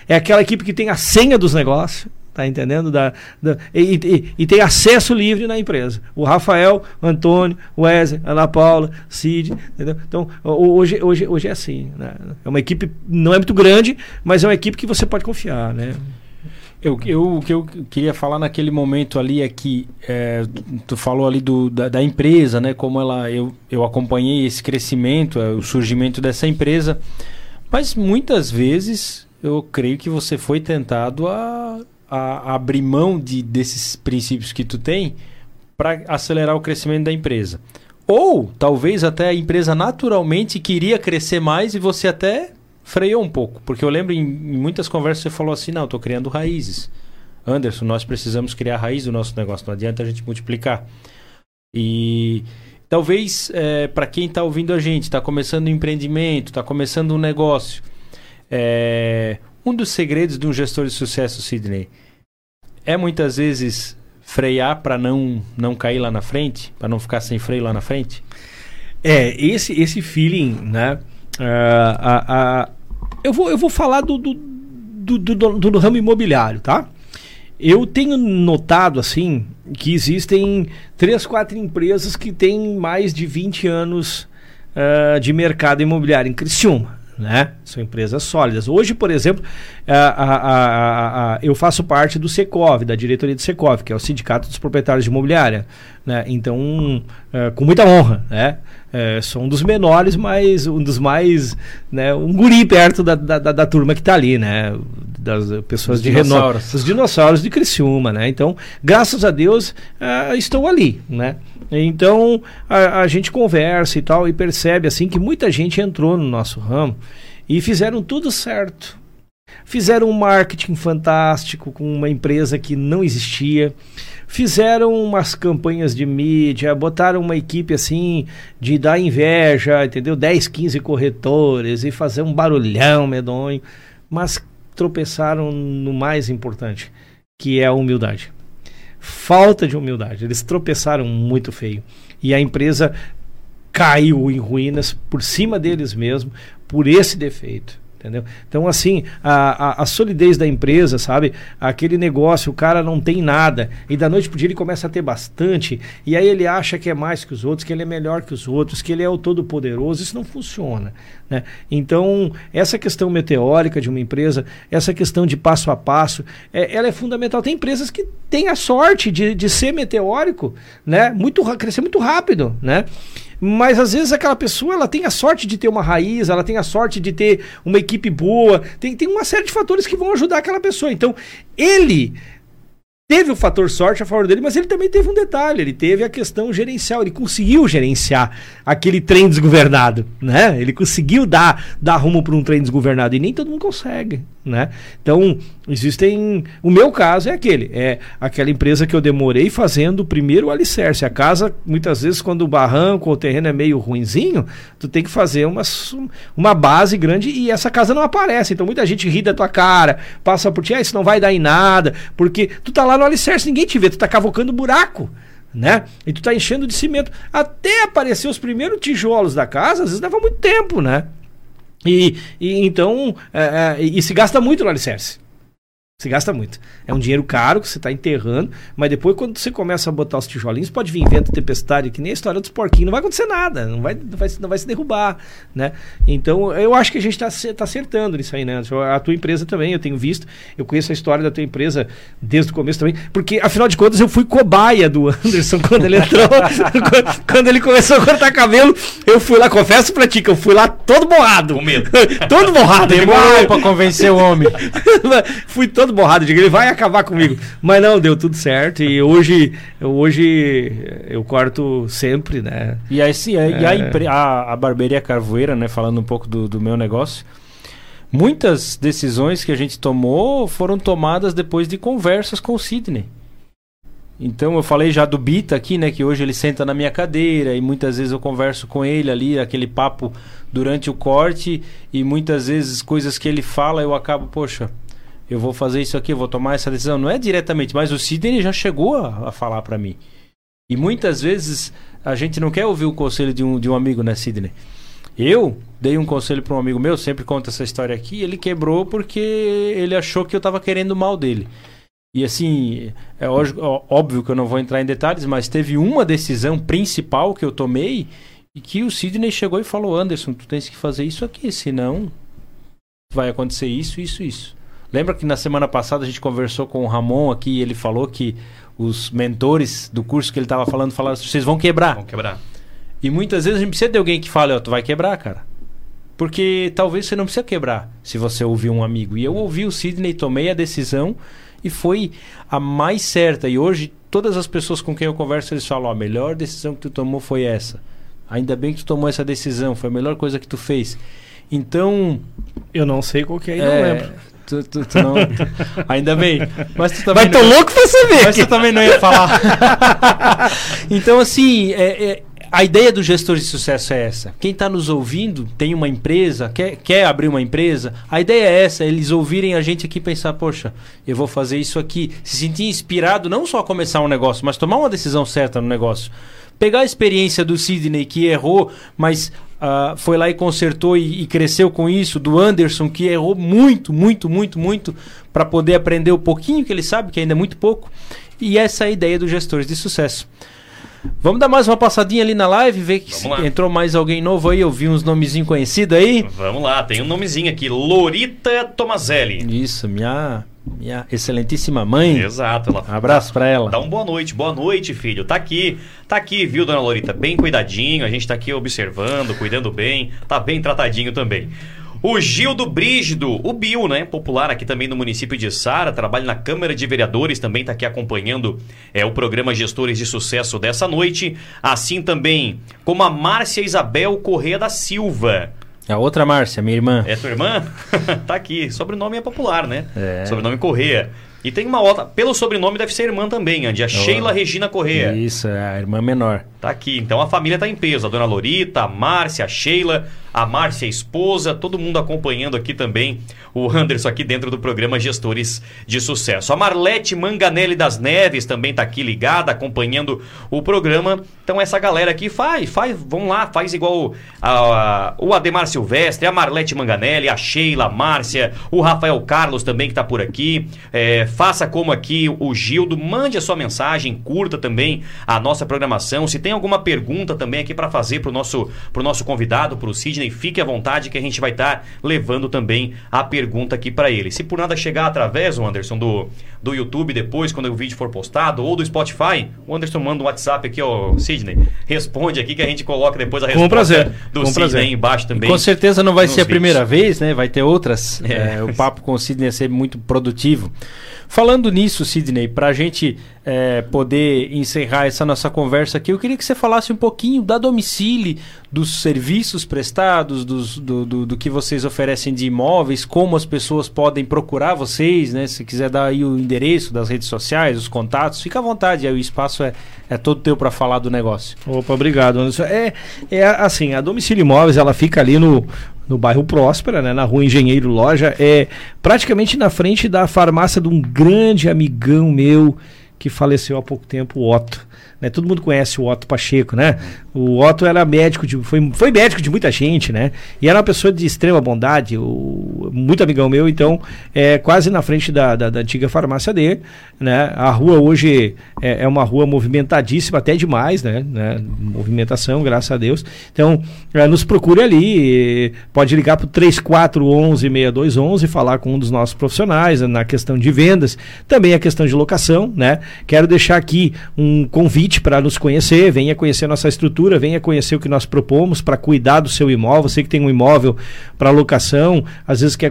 é aquela equipe que tem a senha dos negócios, tá entendendo? Da, da e, e, e, tem acesso livre na empresa. O Rafael, Antônio, Wesley, Ana Paula, Cid, entendeu? Então, hoje, hoje, hoje é assim. Né? É uma equipe, não é muito grande, mas é uma equipe que você pode confiar, né? Eu, eu, o que eu queria falar naquele momento ali é que é, tu falou ali do, da, da, empresa, né? Como ela, eu, eu acompanhei esse crescimento, é, o surgimento dessa empresa, mas muitas vezes eu creio que você foi tentado a, a abrir mão de, desses princípios que tu tem para acelerar o crescimento da empresa. Ou talvez até a empresa naturalmente queria crescer mais e você até freou um pouco. Porque eu lembro em, muitas conversas você falou assim: não, estou criando raízes. Anderson, nós precisamos criar a raiz do nosso negócio, não adianta a gente multiplicar. E talvez é, para quem está ouvindo a gente, está começando um empreendimento, está começando um negócio, é, um dos segredos de um gestor de sucesso, Sidney, é muitas vezes frear para não, não cair lá na frente, para não ficar sem freio lá na frente? É, esse, esse feeling, né? Uh, a, eu, vou, eu vou falar do, do, do, do, do ramo imobiliário, tá? Eu tenho notado, assim, que existem três, quatro empresas que têm mais de 20 anos uh, de mercado imobiliário em Criciúma né? São empresas sólidas. Hoje, por exemplo, a, a, a, eu faço parte do Secov, da diretoria do Secov, que é o Sindicato dos Proprietários de Imobiliária. Né? Então, é, com muita honra, né? É, sou um dos menores, mas um dos mais, né? Um guri perto da, da, da, da turma que está ali, né? Das pessoas Os de renome. Os dinossauros de Criciúma, né? Então, graças a Deus, uh, estou ali, né? Então a, a, gente conversa e tal e percebe assim que muita gente entrou no nosso ramo e fizeram tudo certo. Fizeram um marketing fantástico com uma empresa que não existia. Fizeram umas campanhas de mídia, botaram uma equipe assim de dar inveja, entendeu? 10, 15 corretores e fazer um barulhão medonho. Mas tropeçaram no mais importante, que é a humildade. Falta de humildade. Eles tropeçaram muito feio. E a empresa caiu em ruínas por cima deles mesmo, por esse defeito entendeu? Então, assim, a, a, a, solidez da empresa, sabe? Aquele negócio, o cara não tem nada, e da noite pro dia ele começa a ter bastante, e aí ele acha que é mais que os outros, que ele é melhor que os outros, que ele é o todo-poderoso, isso não funciona, né? Então, essa questão meteórica de uma empresa, essa questão de passo a passo, é, ela é fundamental. Tem empresas que têm a sorte de, de ser meteórico, né? Muito, crescer muito rápido, né? Mas às vezes aquela pessoa ela tem a sorte de ter uma raiz, ela tem a sorte de ter uma equipe boa, tem, tem uma série de fatores que vão ajudar aquela pessoa. Então, ele teve o fator sorte a favor dele, mas ele também teve um detalhe, ele teve a questão gerencial, ele conseguiu gerenciar aquele trem desgovernado, né? Ele conseguiu dar, dar rumo para um trem desgovernado e nem todo mundo consegue, né? Então, existem, o meu caso é aquele, é aquela empresa que eu demorei fazendo primeiro o alicerce. A casa, muitas vezes quando o barranco ou o terreno é meio ruinzinho, tu tem que fazer uma, uma base grande e essa casa não aparece. Então, muita gente ri da tua cara, passa por ti, ah, isso não vai dar em nada, porque tu tá lá no alicerce, ninguém te vê, tu tá cavocando buraco. Né? E tu tá enchendo de cimento. Até aparecer os primeiros tijolos da casa, às vezes leva muito tempo, né? E, e então, é, é, e se gasta muito no alicerce. Se gasta muito. É um dinheiro caro que você está enterrando, mas depois, quando você começa a botar os tijolinhos, pode vir vento, tempestade, que nem a história dos porquinhos, não vai acontecer nada, não vai, não vai, não vai se derrubar. Né? Então, eu acho que a gente está tá acertando nisso aí, né? A tua empresa também, eu tenho visto, eu conheço a história da tua empresa desde o começo também, porque, afinal de contas, eu fui cobaia do Anderson quando ele entrou, quando, quando, ele começou a cortar cabelo, eu fui lá, confesso pra ti, que eu fui lá todo borrado. Com medo. todo borrado. Demorou pra convencer o homem. fui todo todo borrado. Digo, ele vai acabar comigo. Mas não, deu tudo certo. E hoje, hoje eu corto sempre, né? E, aí, sim, é... e a, a, a barbearia Carvoeira, né? Falando um pouco do, do meu negócio. Muitas decisões que a gente tomou foram tomadas depois de conversas com o Sidney. Então eu falei já do Bita aqui, né? Que hoje ele senta na minha cadeira e muitas vezes eu converso com ele ali, aquele papo durante o corte, e muitas vezes coisas que ele fala eu acabo, poxa, eu vou fazer isso aqui, eu vou tomar essa decisão. Não é diretamente, mas o Sidney já chegou a, a falar para mim. E muitas vezes a gente não quer ouvir o conselho de um, de um amigo, né, Sidney? Eu dei um conselho para um amigo meu, sempre conta essa história aqui, ele quebrou porque ele achou que eu estava querendo o mal dele. E assim, é óbvio que eu não vou entrar em detalhes, mas teve uma decisão principal que eu tomei e que o Sidney chegou e falou: Anderson, tu tens que fazer isso aqui, senão vai acontecer isso, isso, isso. Lembra que na semana passada a gente conversou com o Ramon aqui e ele falou que os mentores do curso que ele estava falando falaram vocês vão quebrar. Vão quebrar. E muitas vezes a gente precisa de alguém que fale, ó, tu vai quebrar, cara. Porque talvez você não precisa quebrar se você ouvir um amigo. E eu ouvi o Sidney, tomei a decisão e foi a mais certa. E hoje todas as pessoas com quem eu converso eles falam, ó, a melhor decisão que tu tomou foi essa. Ainda bem que tu tomou essa decisão, foi a melhor coisa que tu fez. Então, eu não sei qual que é, é não lembro. Tu, tu, tu não... Ainda bem. Mas tu também. Mas tô não... louco pra saber. Mas tu também não ia falar. então, assim, é, é, a ideia do gestor de sucesso é essa. Quem está nos ouvindo tem uma empresa, quer, quer abrir uma empresa. A ideia é essa: eles ouvirem a gente aqui pensar, poxa, eu vou fazer isso aqui. Se sentir inspirado, não só a começar um negócio, mas tomar uma decisão certa no negócio pegar a experiência do Sidney que errou, mas uh, foi lá e consertou e, e, cresceu com isso, do Anderson que errou muito, muito, muito, muito para poder aprender o pouquinho que ele sabe, que ainda é muito pouco. E essa é a ideia dos gestores de sucesso. Vamos dar mais uma passadinha ali na live, ver que entrou mais alguém novo aí. Eu vi uns nomezinhos conhecidos aí. Vamos lá, tem um nomezinho aqui: Lorita Tomazelli. Isso, minha minha excelentíssima mãe. Exato. Ela, Abraço para ela. Dá um boa noite. Boa noite, filho. Tá aqui. Tá aqui, viu, dona Lorita? Bem cuidadinho. A gente tá aqui observando, cuidando bem. Tá bem tratadinho também. O Gildo Brígido, o Bill, né? Popular aqui também no município de Sara, trabalha na Câmara de Vereadores, também está aqui acompanhando é, o programa Gestores de Sucesso dessa noite. Assim também como a Márcia Isabel Correia da Silva. A outra Márcia, minha irmã. É tua irmã? tá aqui. Sobrenome é popular, né? É. Sobrenome Correia. E tem uma outra. Pelo sobrenome deve ser irmã também, Andy. A oh. Sheila Regina Correia. Isso, é a irmã menor. Tá aqui. Então a família tá em peso. A dona Lorita, a Márcia, a Sheila, a Márcia, a esposa, todo mundo acompanhando aqui também o Anderson aqui dentro do programa Gestores de Sucesso. A Marlete Manganelli das Neves também tá aqui ligada, acompanhando o programa. Então essa galera aqui faz, faz, vamos lá, faz igual a, a, o Ademar Silvestre, a Marlete Manganelli, a Sheila, a Márcia, o Rafael Carlos também que tá por aqui. É, faça como aqui o Gildo, mande a sua mensagem, curta também a nossa programação. Se tem alguma pergunta também aqui para fazer pro nosso, pro nosso convidado, pro Sidney, fique à vontade que a gente vai estar tá levando também a pergunta aqui para ele. Se por nada chegar através, o Anderson, do, do YouTube depois, quando o vídeo for postado, ou do Spotify, o Anderson manda um WhatsApp aqui, ó, Sidney, responde aqui que a gente coloca depois a resposta Com prazer. do Com Sidney prazer. aí embaixo também. Com certeza não vai ser a primeira vez, né? Vai ter outras. É. É, o papo com o Sidney vai ser muito produtivo. Falando nisso, Sidney, para a gente é, poder encerrar essa nossa conversa aqui, eu queria que você falasse um pouquinho da domicílio, dos serviços prestados, dos- do, do, do que vocês oferecem de imóveis, como as pessoas podem procurar vocês, né? Se quiser dar aí o endereço das redes sociais, os contatos, fica à vontade, aí o espaço é, é todo teu para falar do negócio. Opa, obrigado, Anderson. É, é assim, a Domicílio Imóveis, ela fica ali no, no bairro Próspera, né, na rua Engenheiro Loja, é praticamente na frente da farmácia de um grande amigão meu que faleceu há pouco tempo, o Otto. Né? Todo mundo conhece o Otto Pacheco, né? O Otto era médico, de, foi, foi médico de muita gente, né? E era uma pessoa de extrema bondade, o, muito amigão meu, então, é quase na frente da, da, da antiga farmácia dele, né? A rua hoje é, é uma rua movimentadíssima, até demais, né? né? Movimentação, graças a Deus. Então, é, nos procure ali, pode ligar para o 3411-6211, falar com um dos nossos profissionais né, na questão de vendas, também a questão de locação, né? Quero deixar aqui um convite para nos conhecer, venha conhecer nossa estrutura, venha conhecer o que nós propomos para cuidar do seu imóvel. Você que tem um imóvel para locação, às vezes quer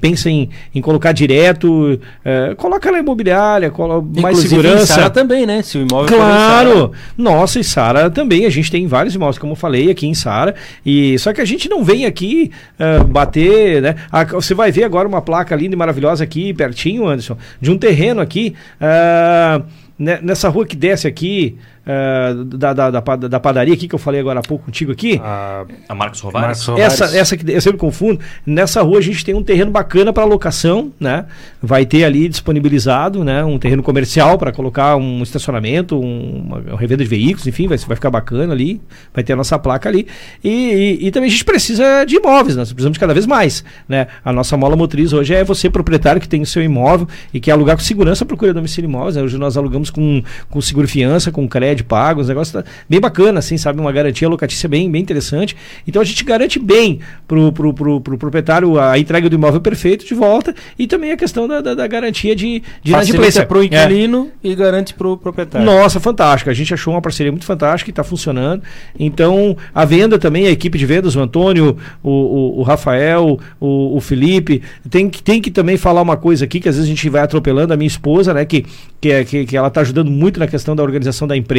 pensa em, em colocar direto, eh, coloca na imobiliária, colo- mais segurança. Sara também, né? Se o imóvel Claro! Nossa, e Sara também. A gente tem vários imóveis, como eu falei, aqui em Sara. E só que a gente não vem aqui ah, bater, né? Ah, você vai ver agora uma placa linda e maravilhosa aqui pertinho, Anderson, de um terreno aqui. ne- nessa rua que desce aqui, ah, da, da, da, da padaria aqui que eu falei agora há pouco contigo aqui. A A Marcos Rovares? Marcos Rovares. Essa, essa que eu sempre confundo. Nessa rua a gente tem um terreno bacana para locação, né? Vai ter ali disponibilizado, né? Um terreno comercial para colocar um estacionamento, um- uma, uma revenda de veículos, enfim, vai, vai ficar bacana ali. Vai ter a nossa placa ali. E, e- e também a gente precisa de imóveis, nós precisamos de cada vez mais, né? A nossa mola motriz hoje é você proprietário que tem o seu imóvel e quer alugar com segurança, procura domicílio imóveis. né? Hoje nós alugamos com, com seguro fiança, com crédito pago, os negócios tá bem bacana, assim, sabe? Uma garantia locatícia bem, bem interessante. Então a gente garante bem pro, pro, pro, pro proprietário a entrega do imóvel perfeito de volta e também a questão da, da, da garantia de, de inadimplência. para o É. inquilino e garante para o proprietário. Nossa, fantástico. A gente achou uma parceria muito fantástica e está funcionando. Então, a venda também, a equipe de vendas, o Antônio, o, o, o Rafael, o, o Felipe, tem que, tem que também falar uma coisa aqui, que às vezes a gente vai atropelando a minha esposa, né? Que, que, é- que, que ela está ajudando muito na questão da organização da empresa.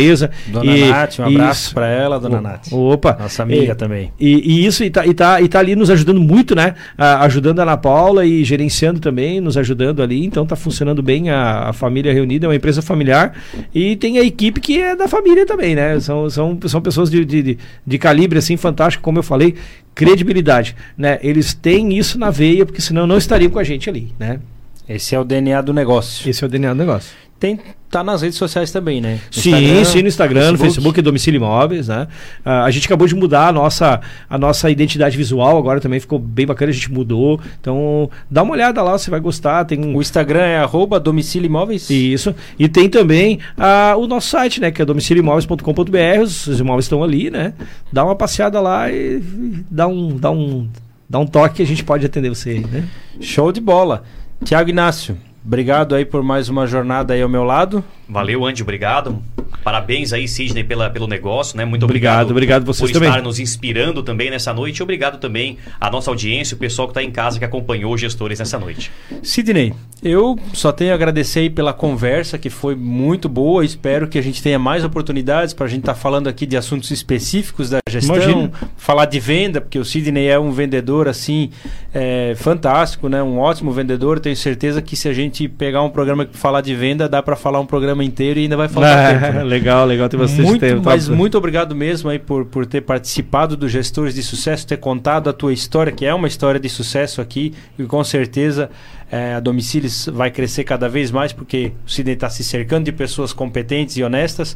Dona E- Nath, um abraço para ela, Dona O- Nath. Opa. Nossa amiga E- também. E, e isso, e tá, e, tá, e tá ali nos ajudando muito, né? Ah, ajudando a Ana Paula e gerenciando também, nos ajudando ali. Então tá funcionando bem a, a família reunida, é uma empresa familiar. E tem a equipe que é da família também, né? São, são, são pessoas de, de, de- de calibre assim fantástico, como eu falei, credibilidade, né? Eles têm isso na veia, porque senão não estariam com a gente ali, né? Esse é o DNA do negócio. Esse é o DNA do negócio. Tem, tá nas redes sociais também, né? Sim, sim, no Instagram, no Facebook, Domicílio Imóveis, né? Ah, a gente acabou de mudar a nossa, a nossa identidade visual, agora também ficou bem bacana, a gente mudou. Então, dá uma olhada lá, você vai gostar. Tem um O Instagram é arroba domicílio imóveis. isso. E tem também ah, o nosso site, né? Que é domicilioimóveis.com.br. Os, os imóveis estão ali, né? Dá uma passeada lá e, e dá um, dá um, dá um toque que a gente pode atender você aí, né? Show de bola. Tiago Inácio, obrigado aí por mais uma jornada aí ao meu lado. Valeu, Andy, obrigado. Parabéns aí, Sidney, pela, pelo negócio, né? Muito Obrigado, obrigado. obrigado vocês por também. estar nos inspirando também nessa noite. E obrigado também à nossa audiência, o pessoal que está em casa que acompanhou os gestores nessa noite. Sidney, eu só tenho a agradecer aí pela conversa, que foi muito boa. Espero que a gente tenha mais oportunidades para a gente estar falando aqui de assuntos específicos da gestão, Imagina. falar de venda, porque o Sidney é um vendedor assim é, fantástico, né? Um ótimo vendedor. Tenho certeza que se a gente pegar um programa que falar de venda, dá para falar um programa inteiro e ainda vai faltar tempo. né? Legal, legal ter bastante muito. Mas muito obrigado mesmo aí por, por ter participado do Gestores de Sucesso, ter contado a tua história, que é uma história de sucesso aqui, e com certeza é, a Domicílios vai crescer cada vez mais, porque o Sidney está se cercando de pessoas competentes e honestas.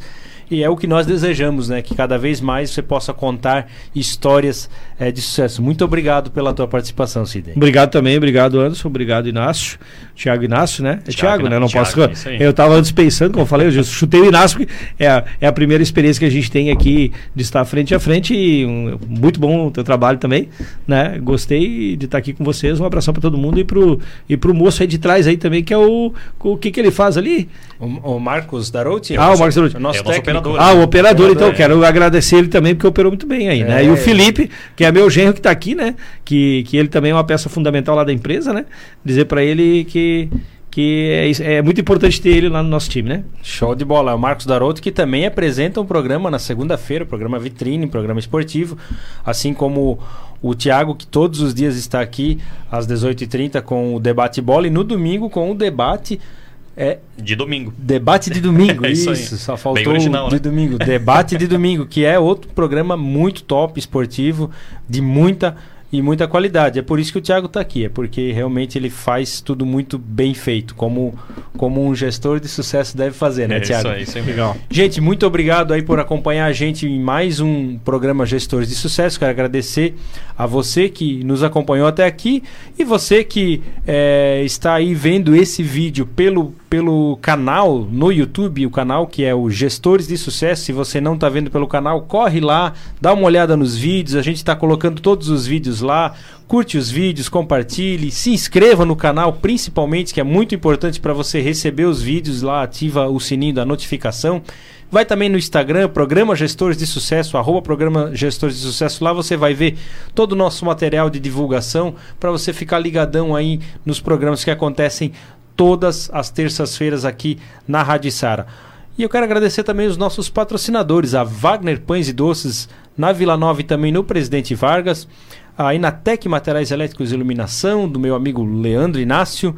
E é o que nós desejamos, né? Que cada vez mais você possa contar histórias é, de sucesso. Muito obrigado pela tua participação, Sidney. Obrigado também, obrigado Anderson, obrigado Inácio. Tiago Inácio, né? É Tiago, né? Não Thiago, posso. é eu estava antes pensando, como eu falei, eu chutei o Inácio, porque é a, é a primeira experiência que a gente tem aqui de estar frente a frente e um, muito bom o teu trabalho também, né? Gostei de estar aqui com vocês. Um abração para todo mundo e pro, e pro moço aí de trás aí também, que é o. O que, que ele faz ali? O, o Marcos Darouti? Ah, o Marcos Darouti. O nosso É o nosso técnico. Operador. Ah, o operador, Operador, então, é. quero agradecer ele também, porque operou muito bem aí, né? É. E o Felipe, que é meu genro que está aqui, né? Que, que ele também é uma peça fundamental lá da empresa, né? Dizer para ele que, que é, é muito importante ter ele lá no nosso time, né? Show de bola. É o Marcos Daroto, que também apresenta um programa na segunda-feira, o programa Vitrine, programa esportivo. Assim como o Thiago, que todos os dias está aqui às 18h30 com o Debate Bola. E no domingo com o debate. É, De domingo. Debate de domingo, É isso isso, aí. só faltou original, o de né? domingo. Debate de domingo, que é outro programa muito top, esportivo, de muita e muita qualidade. É por isso que o Thiago está aqui, é porque realmente ele faz tudo muito bem feito, como, como um gestor de sucesso deve fazer, né, É Thiago? isso aí, isso aí. Legal. Gente, muito obrigado aí por acompanhar a gente em mais um programa Gestores de Sucesso. Quero agradecer a você que nos acompanhou até aqui e você que eh, está aí vendo esse vídeo pelo, pelo canal no YouTube, o canal que é o Gestores de Sucesso. Se você não está vendo pelo canal, corre lá, dá uma olhada nos vídeos. A gente está colocando todos os vídeos lá. Curte os vídeos, compartilhe, se inscreva no canal, principalmente, que é muito importante para você receber os vídeos lá, ativa o sininho da notificação. Vai também no Instagram, Programa Gestores de Sucesso, arroba Programa Gestores de Sucesso. Lá você vai ver todo o nosso material de divulgação para você ficar ligadão aí nos programas que acontecem todas as terças-feiras aqui na Rádio Sara. E eu quero agradecer também os nossos patrocinadores, a Wagner Pães e Doces, na Vila Nova e também no Presidente Vargas, a Inatec Materiais Elétricos e Iluminação, do meu amigo Leandro Inácio,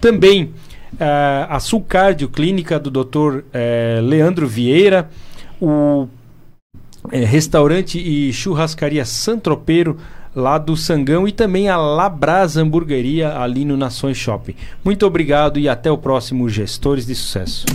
também eh, a Sulcardio Clínica do Dr. eh, Leandro Vieira, o eh, restaurante e churrascaria Santropeiro lá do Sangão e também a Labras Hamburgueria ali no Nações Shopping. Muito obrigado e até o próximo Gestores de Sucesso.